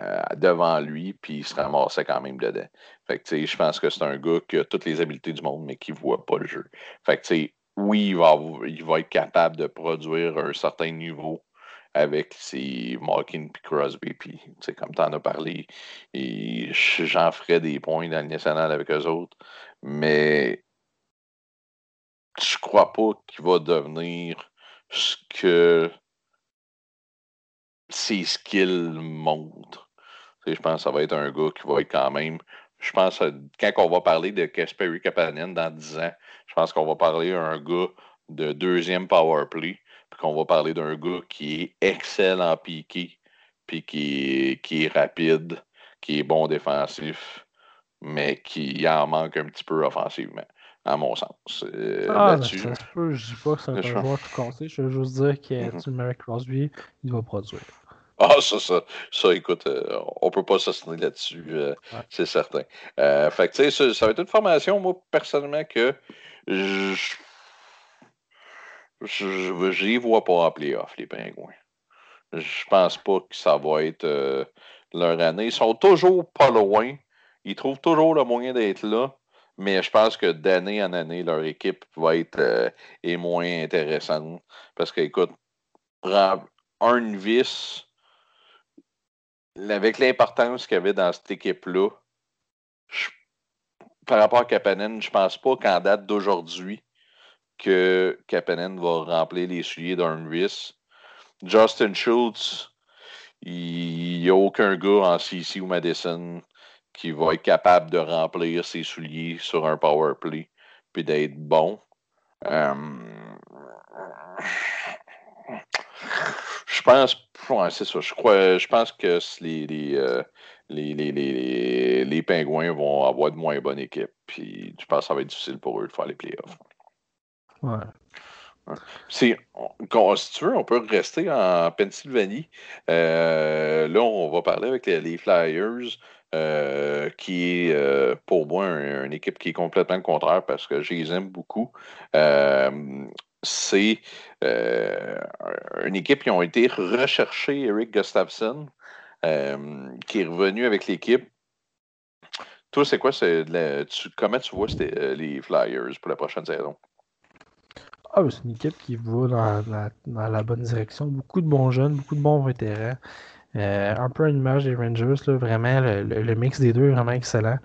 euh, devant lui, puis il se ramassait quand même dedans. Fait que, je pense que c'est un gars qui a toutes les habiletés du monde, mais qui ne voit pas le jeu. Fait que, oui, il va, il va être capable de produire un certain niveau avec ses Malkin et Crosby. Puis, comme tu en as parlé, j'en ferai des points dans le national avec eux autres. Mais je crois pas qu'il va devenir ce que ses skills montrent. je pense que ça va être un gars qui va être quand même. Je pense que quand on va parler de Kasperi Kapanen dans 10 ans, je pense qu'on va parler d'un gars de deuxième power play puis qu'on va parler d'un gars qui est excellent en piqué, puis qui, qui est rapide, qui est bon défensif, mais qui en manque un petit peu offensivement, à mon sens. Euh, ah, ben, ça se peut, je dis pas que c'est un joueur tout cassé, je veux juste dire que mm mets Crosby, il va produire. Ah, ça, ça, ça, écoute, euh, on peut pas s'assiner là-dessus, euh, c'est certain. fait que, tu sais, ça, ça, va être une formation, moi, personnellement, que je je n'y vois pas en playoff, les Pingouins. Je pense pas que ça va être euh, leur année. Ils sont toujours pas loin. Ils trouvent toujours le moyen d'être là. Mais je pense que d'année en année, leur équipe va être euh, moins intéressante. Parce que, écoute, un vice, avec l'importance qu'il y avait dans cette équipe-là, par rapport à Kapanen, je pense pas qu'en date d'aujourd'hui, que Kapanen va remplir les souliers d'Arnvis. Justin Schultz, il n'y a aucun gars en CC ou Madison qui va être capable de remplir ses souliers sur un power play puis d'être bon. Euh, je pense, c'est ça. Je crois, je pense que les, euh, les, les, les, les, pingouins vont avoir de moins bonne équipe. Puis je pense que ça va être difficile pour eux de faire les playoffs. Si, tu veux, on peut rester en Pennsylvanie. Euh, là, on va parler avec les, Flyers, euh, qui est euh, pour moi une équipe qui est complètement le contraire parce que je les aime beaucoup. c'est une équipe qui ont été recherchés, Eric Gustafsson, qui est revenu avec l'équipe. Toi, c'est quoi? comment tu vois les Flyers pour la prochaine saison? Ah, c'est une équipe qui va dans la, bonne direction. Beaucoup de bons jeunes, beaucoup de bons vétérans. Euh, un peu à l'image des Rangers, là, vraiment, le, mix des deux est vraiment excellent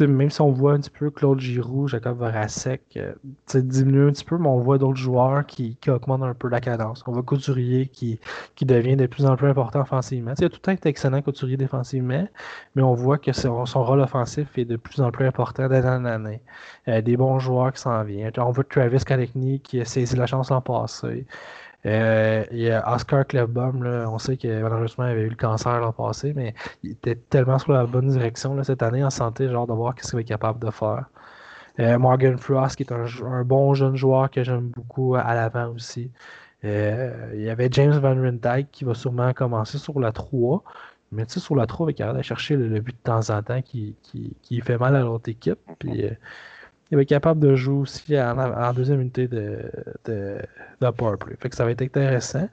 même si on voit un petit peu Claude Giroux, Jacob Voracek euh, diminuer un petit peu, mais on voit d'autres joueurs qui, augmentent un peu la cadence. On voit Couturier qui, qui devient de plus en plus important offensivement. a tout le temps été excellent Couturier défensivement, mais on voit que son, rôle offensif est de plus en plus important d'année en année. Euh, des bons joueurs qui s'en viennent. On voit Travis Kalekny qui a saisi la chance l'an passé. Euh, il y a Oscar Clefbaum, on sait que malheureusement il avait eu le cancer l'an passé, mais il était tellement sur la bonne direction cette année en santé, genre de voir ce qu'il est capable de faire. Euh, Morgan Frost, qui est un, bon jeune joueur que j'aime beaucoup à l'avant aussi. Euh, il y avait James Van Rindijk qui va sûrement commencer sur la 3. Mais tu sais, sur la 3, il va aller chercher le, but de temps en temps qui, fait mal à l'autre équipe. Il va être capable de jouer aussi en, deuxième unité de, de, de powerplay. Fait que ça va être intéressant.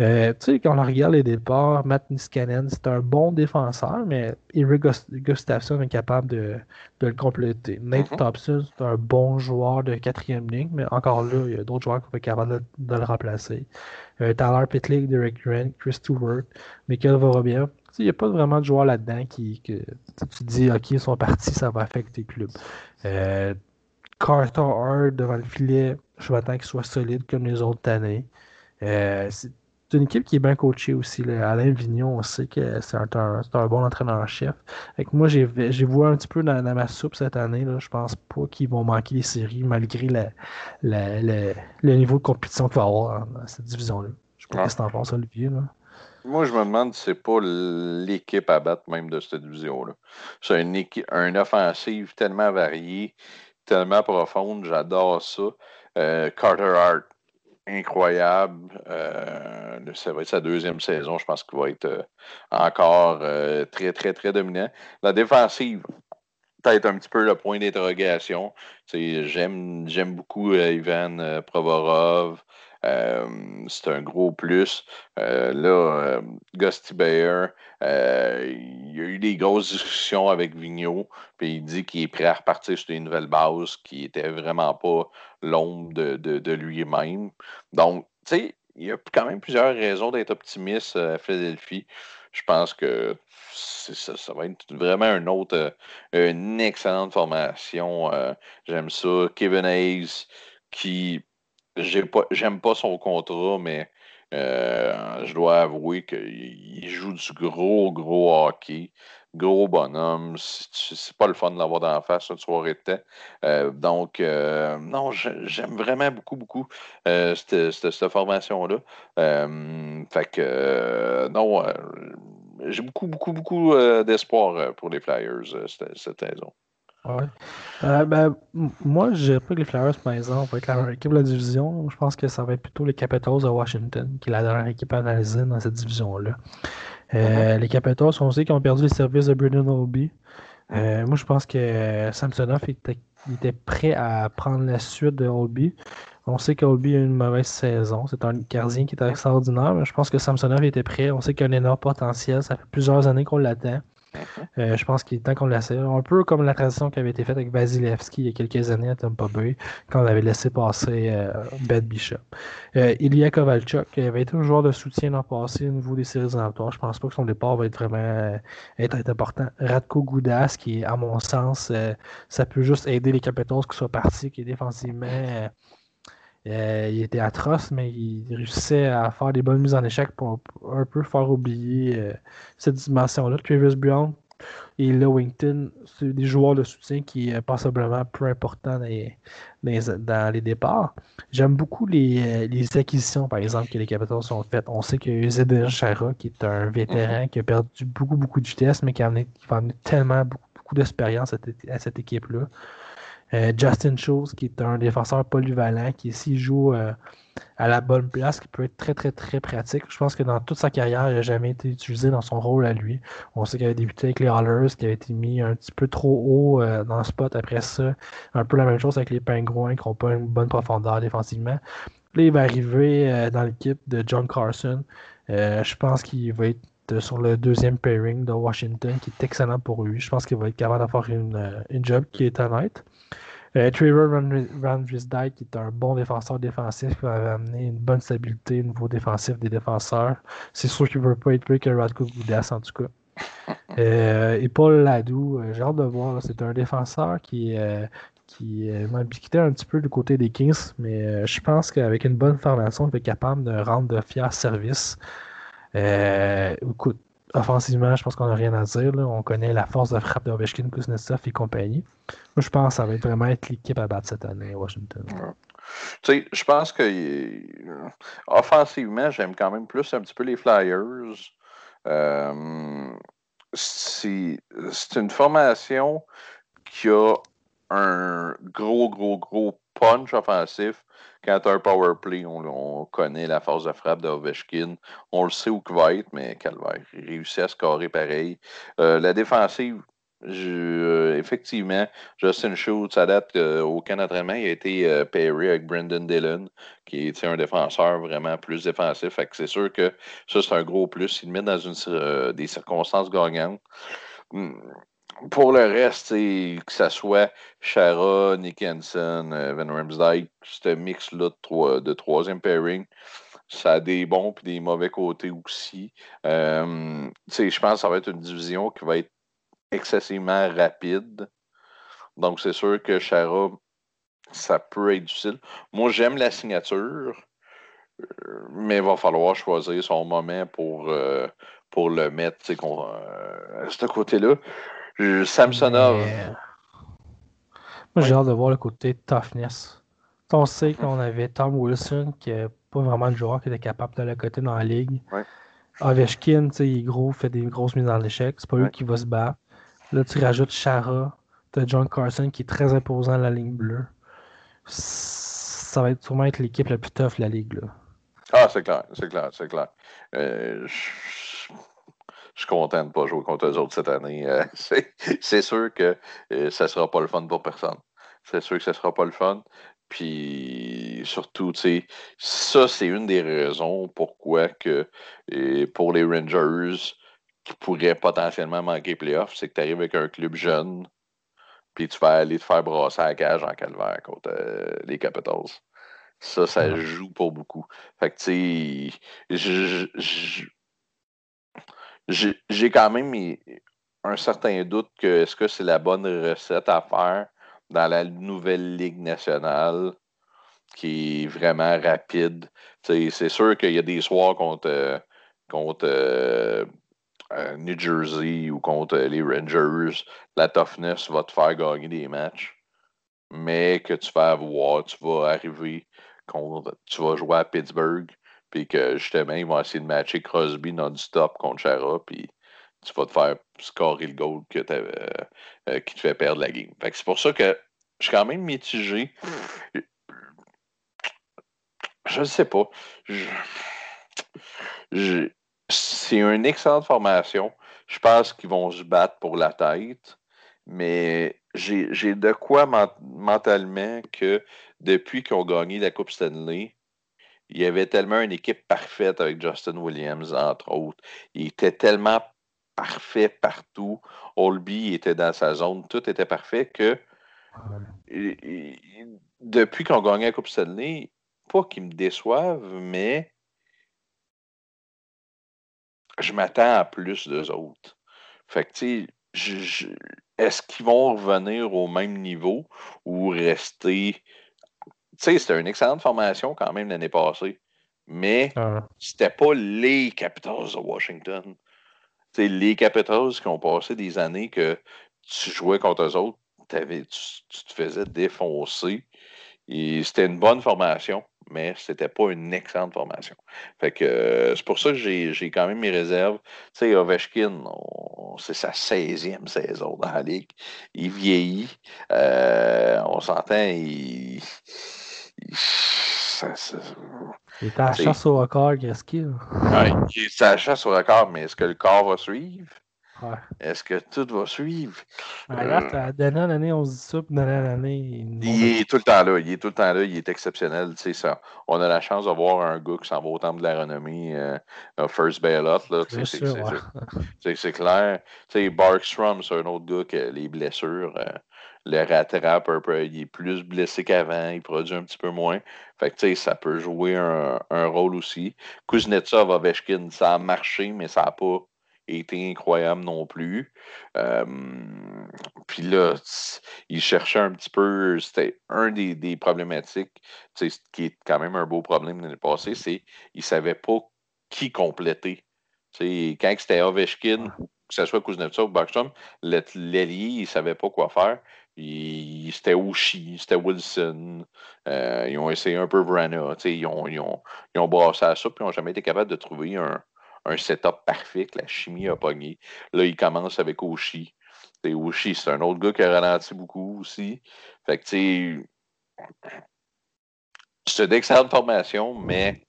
Euh, tu sais, quand on regarde les départs, Matt Niskanen, c'est un bon défenseur, mais Eric Gustafsson est capable de, le compléter. Nate mm-hmm. Thompson, c'est un bon joueur de quatrième ligne, mais encore là, il y a d'autres joueurs qui vont être capables de, le remplacer. Euh, Tyler Pitlick, Derek Grant, Chris Stewart, Michael Vorobiev. Il n'y a pas vraiment de joueurs là-dedans qui que tu dis OK, ils sont partis, ça va affecter le club. Euh, Carter Hart devant le filet, je m'attends qu'il soit solide comme les autres années. Euh, c'est une équipe qui est bien coachée aussi. Alain Vignon, on sait que c'est un, bon entraîneur-chef. Moi, j'ai vu un petit peu dans, ma soupe cette année. Là. Je pense pas qu'ils vont manquer les séries malgré le niveau de compétition qu'il va y avoir dans cette division-là. Je sais pas ce que tu en penses, Olivier. Moi, je me demande si c'est pas l'équipe à battre même de cette division-là. C'est une, une offensive tellement variée tellement profonde, j'adore ça. Euh, Carter Hart, incroyable. Euh, ça va être sa deuxième saison, je pense qu'il va être euh, encore très, très, très dominant. La défensive, peut-être un petit peu le point d'interrogation. J'aime, beaucoup Ivan Provorov. C'est un gros plus. là, Gusty Bayer, il y a eu des grosses discussions avec Vigneault, puis il dit qu'il est prêt à repartir sur une nouvelle base qui n'était vraiment pas l'ombre de, lui-même. Donc, tu sais, il y a quand même plusieurs raisons d'être optimiste à Philadelphie. Je pense que ça, va être vraiment une autre, une excellente formation. Euh, j'aime ça. Kevin Hayes, qui, j'aime pas son contrat, mais euh, je dois avouer qu'il joue du gros, gros hockey. Gros bonhomme. C'est pas le fun de l'avoir dans la face une soirée de temps. Euh, donc, euh, non, j'aime vraiment beaucoup, beaucoup cette, formation-là. fait que, non, j'ai beaucoup, beaucoup, beaucoup d'espoir pour les Flyers cette saison. Ouais. Euh, ben, moi, je dirais pas que les Flyers, par exemple, vont être la équipe de la division. Je pense que ça va être plutôt les Capitals de Washington, qui est la dernière équipe analysée dans cette division-là. Euh, les Capitals, on sait qu'ils ont perdu les services de Brendan Obi. Euh, moi, je pense que Samsonov était, était, prêt à prendre la suite de Obi. On sait qu'Obi a une mauvaise saison. C'est un gardien qui est extraordinaire, mais je pense que Samsonov était prêt. On sait qu'il a un énorme potentiel. Ça fait plusieurs années qu'on l'attend. Euh, je pense qu'il est temps qu'on. Un peu comme la transition qui avait été faite avec Vasilevski il y a quelques années à Tampa Bay, quand on avait laissé passer euh, Ben Bishop. Euh, Ilya Kovalchuk, avait été un joueur de soutien l'an passé au niveau des séries éliminatoires. Je pense pas que son départ va être vraiment être, important. Radko Goudas, qui, à mon sens, ça peut juste aider les Capitals qui soient partis, qui défensivement. Il était atroce, mais il réussissait à faire des bonnes mises en échec pour un peu faire oublier cette dimension-là. Travis Brown, et Lewington, c'est des joueurs de soutien qui est passablement peu important dans les, départs. J'aime beaucoup les, acquisitions, par exemple, que les Capitals ont faites. On sait que Zedin Chara, qui est un vétéran mhm. qui a perdu beaucoup, beaucoup de vitesse, mais qui, a amené, va amener tellement beaucoup, d'expérience à, cette équipe-là. Euh, Justin Schultz, qui est un défenseur polyvalent, qui s'il joue euh, à la bonne place, qui peut être très, très, très pratique. Je pense que dans toute sa carrière, il n'a jamais été utilisé dans son rôle à lui. On sait qu'il avait débuté avec les Hollers, qui avait été mis un petit peu trop haut euh, dans le spot après ça. Un peu la même chose avec les Pingouins, qui n'ont pas une bonne profondeur défensivement. Là, il va arriver dans l'équipe de John Carson. je pense qu'il va être sur le deuxième pairing de Washington, qui est excellent pour lui. Je pense qu'il va être capable d'avoir une, une job qui est honnête. Euh, Trevor Van qui est un bon défenseur défensif, qui va amener une bonne stabilité au niveau défensif des défenseurs. C'est sûr qu'il ne veut pas être plus que Radko Goudas, en tout cas. (laughs) Euh, et Paul Ladou, euh, j'ai hâte de voir. C'est un défenseur qui, qui m'a quitté un petit peu du côté des Kings, mais je pense qu'avec une bonne formation, il va être capable de rendre de fiers services. Écoute, offensivement, je pense qu'on n'a rien à dire. On connaît la force de frappe d'Ovechkin, Kuznetsov et compagnie. Moi, je pense que ça va être vraiment être l'équipe à battre cette année à Washington. Tu sais, je pense que offensivement, j'aime quand même plus un petit peu les Flyers. Euh, c'est une formation qui a un gros, gros, gros punch offensif. Quand un power play, on, connaît la force de frappe d'Ovechkin. On le sait où il va être, mais Calvaire, réussit à scorer pareil. Euh, la défensive, euh, effectivement, Justin Schultz, ça date qu'aucun entraînement, il a été euh, avec Brendan Dillon, qui est un défenseur vraiment plus défensif. c'est sûr que ça, c'est un gros plus. Il le met dans euh, des circonstances gagnantes. Pour le reste, que ce soit Shara, Nick Hansen, Van Ramsdijk, ce mix-là de, troisième pairing, ça a des bons et des mauvais côtés aussi. Euh, je pense que ça va être une division qui va être excessivement rapide. Donc, c'est sûr que Chara, ça peut être difficile. Moi, j'aime la signature, euh, mais il va falloir choisir son moment pour, euh, le mettre euh, à ce côté-là. Samsonov. Moi, j'ai hâte de voir le côté toughness. On sait qu'on avait Tom Wilson, qui n'est pas vraiment le joueur qui était capable de le côté dans la ligue. Ouais. Ovechkin, il est gros, fait des grosses mises en échec. C'est pas lui qui va se battre. Là, tu rajoutes Shara. Tu as John Carson qui est très imposant à la ligne bleue. Ça va être, sûrement être l'équipe la plus tough de la ligue. Là. Ah, c'est clair, c'est clair, c'est clair. Euh, je suis content de ne pas jouer contre eux autres cette année. Euh, (laughs) c'est sûr que euh, ça ne sera pas le fun pour personne. C'est sûr que ce ne sera pas le fun. Puis surtout, tu sais, ça, c'est une des raisons pourquoi que pour les Rangers, qui pourrait potentiellement manquer playoff, c'est que tu arrives avec un club jeune, puis tu vas aller te faire brasser à la cage en calvaire contre euh, les Capitals. Ça, ça joue pour beaucoup. Fait que, tu sais, j'ai quand même un certain doute que est-ce que c'est la bonne recette à faire dans la nouvelle Ligue nationale qui est vraiment rapide. C'est sûr qu'il y a des soirs contre, euh, contre euh, New Jersey ou contre les Rangers, la toughness va te faire gagner des matchs. Mais que tu vas avoir, tu vas arriver contre, tu vas jouer à Pittsburgh, puis que justement, ils vont essayer de matcher Crosby non-stop contre Chara, puis tu vas te faire scorer le goal que euh, euh, qui te fait perdre la game. c'est pour ça que je suis quand même mitigé. Je ne sais pas. c'est une excellente formation. Je pense qu'ils vont se battre pour la tête, mais j'ai de quoi mentalement que depuis qu'ils ont gagné la Coupe Stanley, il y avait tellement une équipe parfaite avec Justin Williams, entre autres. Il était tellement parfait partout. Olby était dans sa zone, tout était parfait que depuis ont gagné la Coupe Stanley, pas qu'ils me déçoivent, mais je m'attends à plus d'eux autres. Fait que, tu sais, est-ce qu'ils vont revenir au même niveau ou rester. Tu sais, c'était une excellente formation quand même l'année passée, mais ah. c'était pas les Capitals de Washington. sais, les Capitals qui ont passé des années que tu jouais contre eux autres, tu, tu te faisais défoncer. Et c'était une bonne formation mais c'était pas une excellente formation. Fait que euh, c'est pour ça que j'ai quand même mes réserves. Tu sais, Ovechkin, c'est sa 16e saison dans la Ligue. Il vieillit. Euh, on s'entend, il. Il est à la chasse au record, qu'est-ce qu'il ouais, Il est à la chasse au record, mais est-ce que le corps va suivre? Est-ce que tout va suivre? Euh, année, on se dit ça, puis année. Il, est tout le temps là. Il est tout le temps là. Il est exceptionnel. Ça. On a la chance d'avoir un gars qui s'en va au temple de la renommée, euh, First Bailout. C'est clair. T'sais, Barkstrom, c'est un autre gars que les blessures euh, le rattrapent un peu. Il est plus blessé qu'avant. Il produit un petit peu moins. Fait que, ça peut jouer un, un rôle aussi. Kuznetsov, Ovechkin, ça a marché, mais ça n'a pas été incroyable non plus. puis là, il cherchait un petit peu, c'était un des, des problématiques, qui est quand même un beau problème l'année passée, c'est qu'il ne savait pas qui compléter. T'sais, quand c'était Ovechkin, que ce soit Kuznetsov ou Backstrom, l'ailier, il ne savait pas quoi faire. C'était Ushi, c'était Wilson. Euh, ils ont essayé un peu Vrana. Ils ont, ils, ont, ils ont brassé à ça, puis ils n'ont jamais été capables de trouver un, un setup parfait que la chimie a pogné. Là, ils commencent avec Ushi. Ushi, c'est un autre gars qui a ralenti beaucoup aussi. Fait que, tu sais, c'est d'excellente formation, mais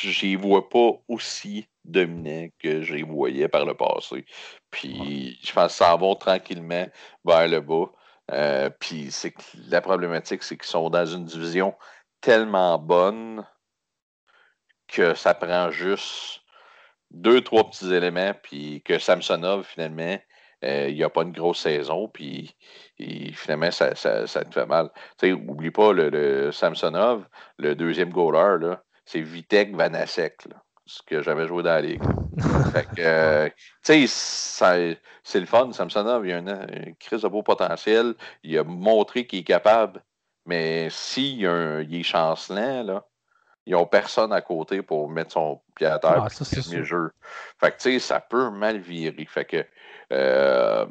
j'y vois pas aussi dominant que j'y voyais par le passé. Puis je pense que ça va tranquillement vers le bas. Euh, puis c'est la problématique, c'est qu'ils sont dans une division tellement bonne que ça prend juste deux, trois petits éléments, puis que Samsonov, finalement, euh, il n'y a pas une grosse saison, puis finalement, ça, ça, te fait mal. Tu sais, oublie pas, le, Samsonov, le deuxième goaler, c'est Vitek Vanasek, ce que j'avais joué dans la ligue. (laughs) fait que, euh, tu sais, c'est le fun. Samsonov, il a une, crise de beau potentiel. Il a montré qu'il est capable. Mais s'il il est chancelant, là, ils n'ont personne à côté pour mettre son pied à terre ah, ça, et jeu. Fait que, tu sais, ça peut mal virer. Fait que, euh,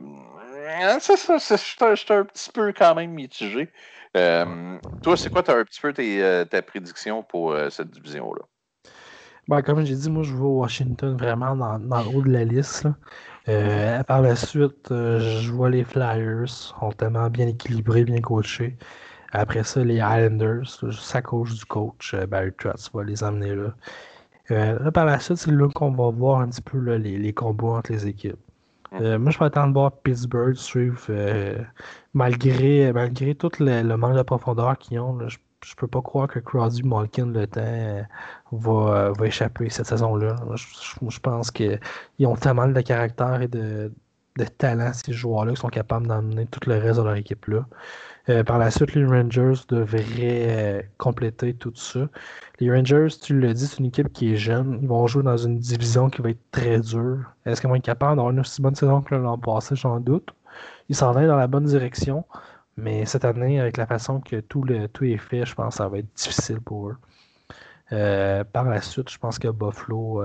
c'est ça, je suis un petit peu quand même mitigé. Euh, toi, c'est quoi as un petit peu tes, euh, ta prédiction pour euh, cette division-là? Ben, comme j'ai dit, moi, je vois Washington vraiment dans, le haut de la liste. par la suite, je vois les Flyers, sont tellement bien équilibrés, bien coachés. Après ça, les Islanders, ça coach du coach Barry Trotz va les amener là. par la suite, c'est là qu'on va voir un petit peu les, les combats entre les équipes. Euh, moi, je vais attendre de voir Pittsburgh suivre euh, malgré, malgré tout le, manque de profondeur qu'ils ont. je, peux pas croire que Crosby, Malkin, le temps euh, va, va, échapper cette saison-là. Je, pense qu'ils ont tellement de caractère et de, de talent, ces joueurs-là, qui sont capables d'emmener tout le reste de leur équipe-là. Euh, par la suite, les Rangers devraient euh, compléter tout ça. Les Rangers, tu le dis, c'est une équipe qui est jeune. Ils vont jouer dans une division qui va être très dure. Est-ce qu'ils vont être capables d'avoir une aussi bonne saison que l'an passé? J'en doute. Ils s'en vont dans la bonne direction. Mais cette année, avec la façon que tout, est fait, je pense que ça va être difficile pour eux. Euh, par la suite, je pense que Buffalo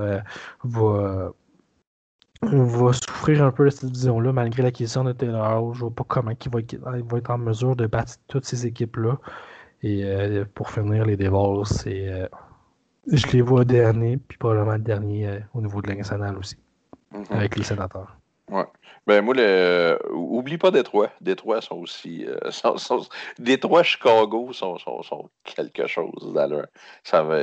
va va souffrir un peu de cette division-là, malgré l'acquisition de Taylor. Je ne vois pas comment il va, va, être en mesure de battre toutes ces équipes-là. Et euh, pour finir, les Devils, c'est, euh, je les vois dernier, puis probablement le dernier euh, au niveau de la nationale aussi, mm-hmm. avec les sénateurs. Ouais. Ben, moi, le... oublie pas Détroit. Détroit sont aussi. Euh, (laughs) sont, Détroit, Chicago sont, sont, quelque chose Ça va...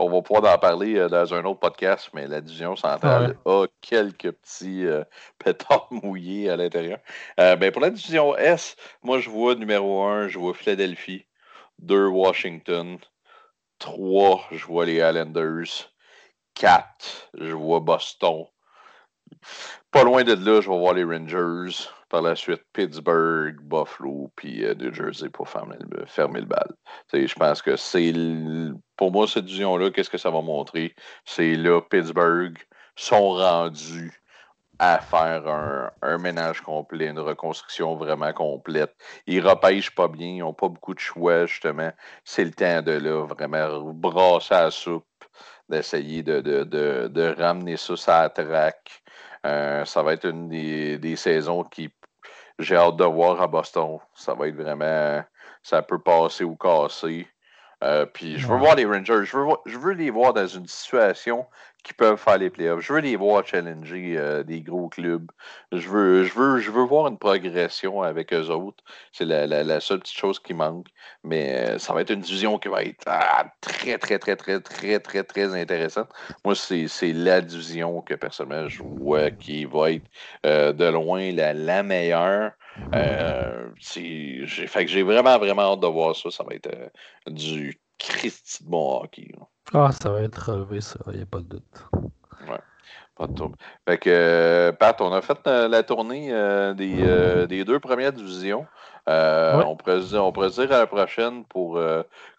On va pouvoir en parler euh, dans un autre podcast, mais la division centrale a quelques petits euh, (laughs) pétards mouillés à l'intérieur. ben, pour la division S, moi, je vois numéro 1, je vois Philadelphie. 2, Washington. 3, je vois les Islanders. 4, je vois Boston. Pas loin de là, je vais voir les Rangers. Par la suite, Pittsburgh, Buffalo, puis euh, New Jersey pour fermer le, fermer bal. Je pense que c'est. Pour moi, cette vision-là, qu'est-ce que ça va montrer? C'est là, Pittsburgh sont rendus à faire un, ménage complet, une reconstruction vraiment complète. Ils repêchent pas bien, ils n'ont pas beaucoup de choix, justement. C'est le temps de là, vraiment brasser la soupe, d'essayer de, de, de, de, ramener ça à la traque. Euh, ça va être une des, saisons qui j'ai hâte de voir à Boston. Ça va être vraiment. Ça peut passer ou casser. Euh, puis je veux voir les Rangers. Je veux, je veux les voir dans une situation qui peuvent faire les playoffs. Je veux les voir challenger euh, des gros clubs. Je veux, je, veux, je veux voir une progression avec eux autres. C'est la, seule petite chose qui manque. Mais euh, ça va être une division qui va être ah, très, très, très, très, très, très, très intéressante. Moi, c'est la division que personnellement je vois qui va être euh, de loin la, la meilleure. j'ai fait que j'ai vraiment, vraiment hâte de voir ça. Ça va être du Christy de bon hockey. Ah, ça va être relevé, ça, il n'y a pas de doute. Ouais, pas de doute. Fait que, euh, Pat, on a fait euh, la tournée euh, des, des, deux premières divisions. Euh, on, pourrait, on pourrait dire à la prochaine pour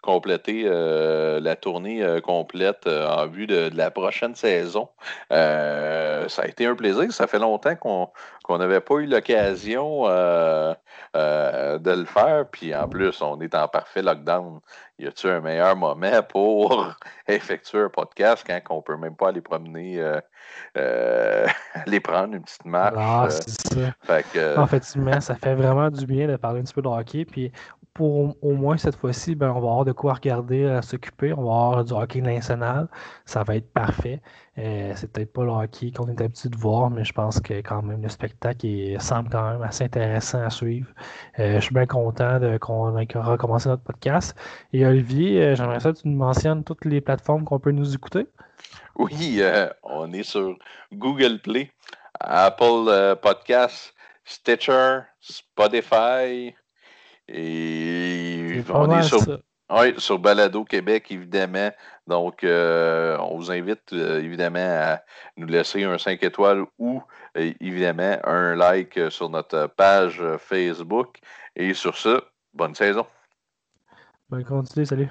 compléter la tournée complète en vue de, la prochaine saison. ça a été un plaisir. Ça fait longtemps qu'on n'avait pas eu l'occasion de le faire. Puis en plus, on est en parfait lockdown. Y a-t-il un meilleur moment pour (laughs) effectuer un podcast quand on peut même pas aller promener, (laughs) aller prendre une petite marche? Ah, c'est ça. Fait Effectivement, ça fait vraiment du bien de parler un petit peu de hockey. Puis pour au moins cette fois-ci, ben, on va avoir de quoi regarder à s'occuper. On va avoir du hockey national. Ça va être parfait. Euh, c'est peut-être pas le hockey qu'on est habitué de voir, mais je pense que quand même le spectacle semble quand même assez intéressant à suivre. Euh, je suis bien content qu'on ait recommencé notre podcast. Et Olivier, euh, j'aimerais ça que tu nous mentionnes toutes les plateformes qu'on peut nous écouter. Oui, on est sur Google Play, Apple Podcasts, Stitcher, Spotify, et on est sur, sur Balado Québec, évidemment. Donc, euh, on vous invite euh, évidemment à nous laisser un 5 étoiles ou euh, évidemment un like sur notre page Facebook. Et sur ce, bonne saison. Bonne continuité, salut.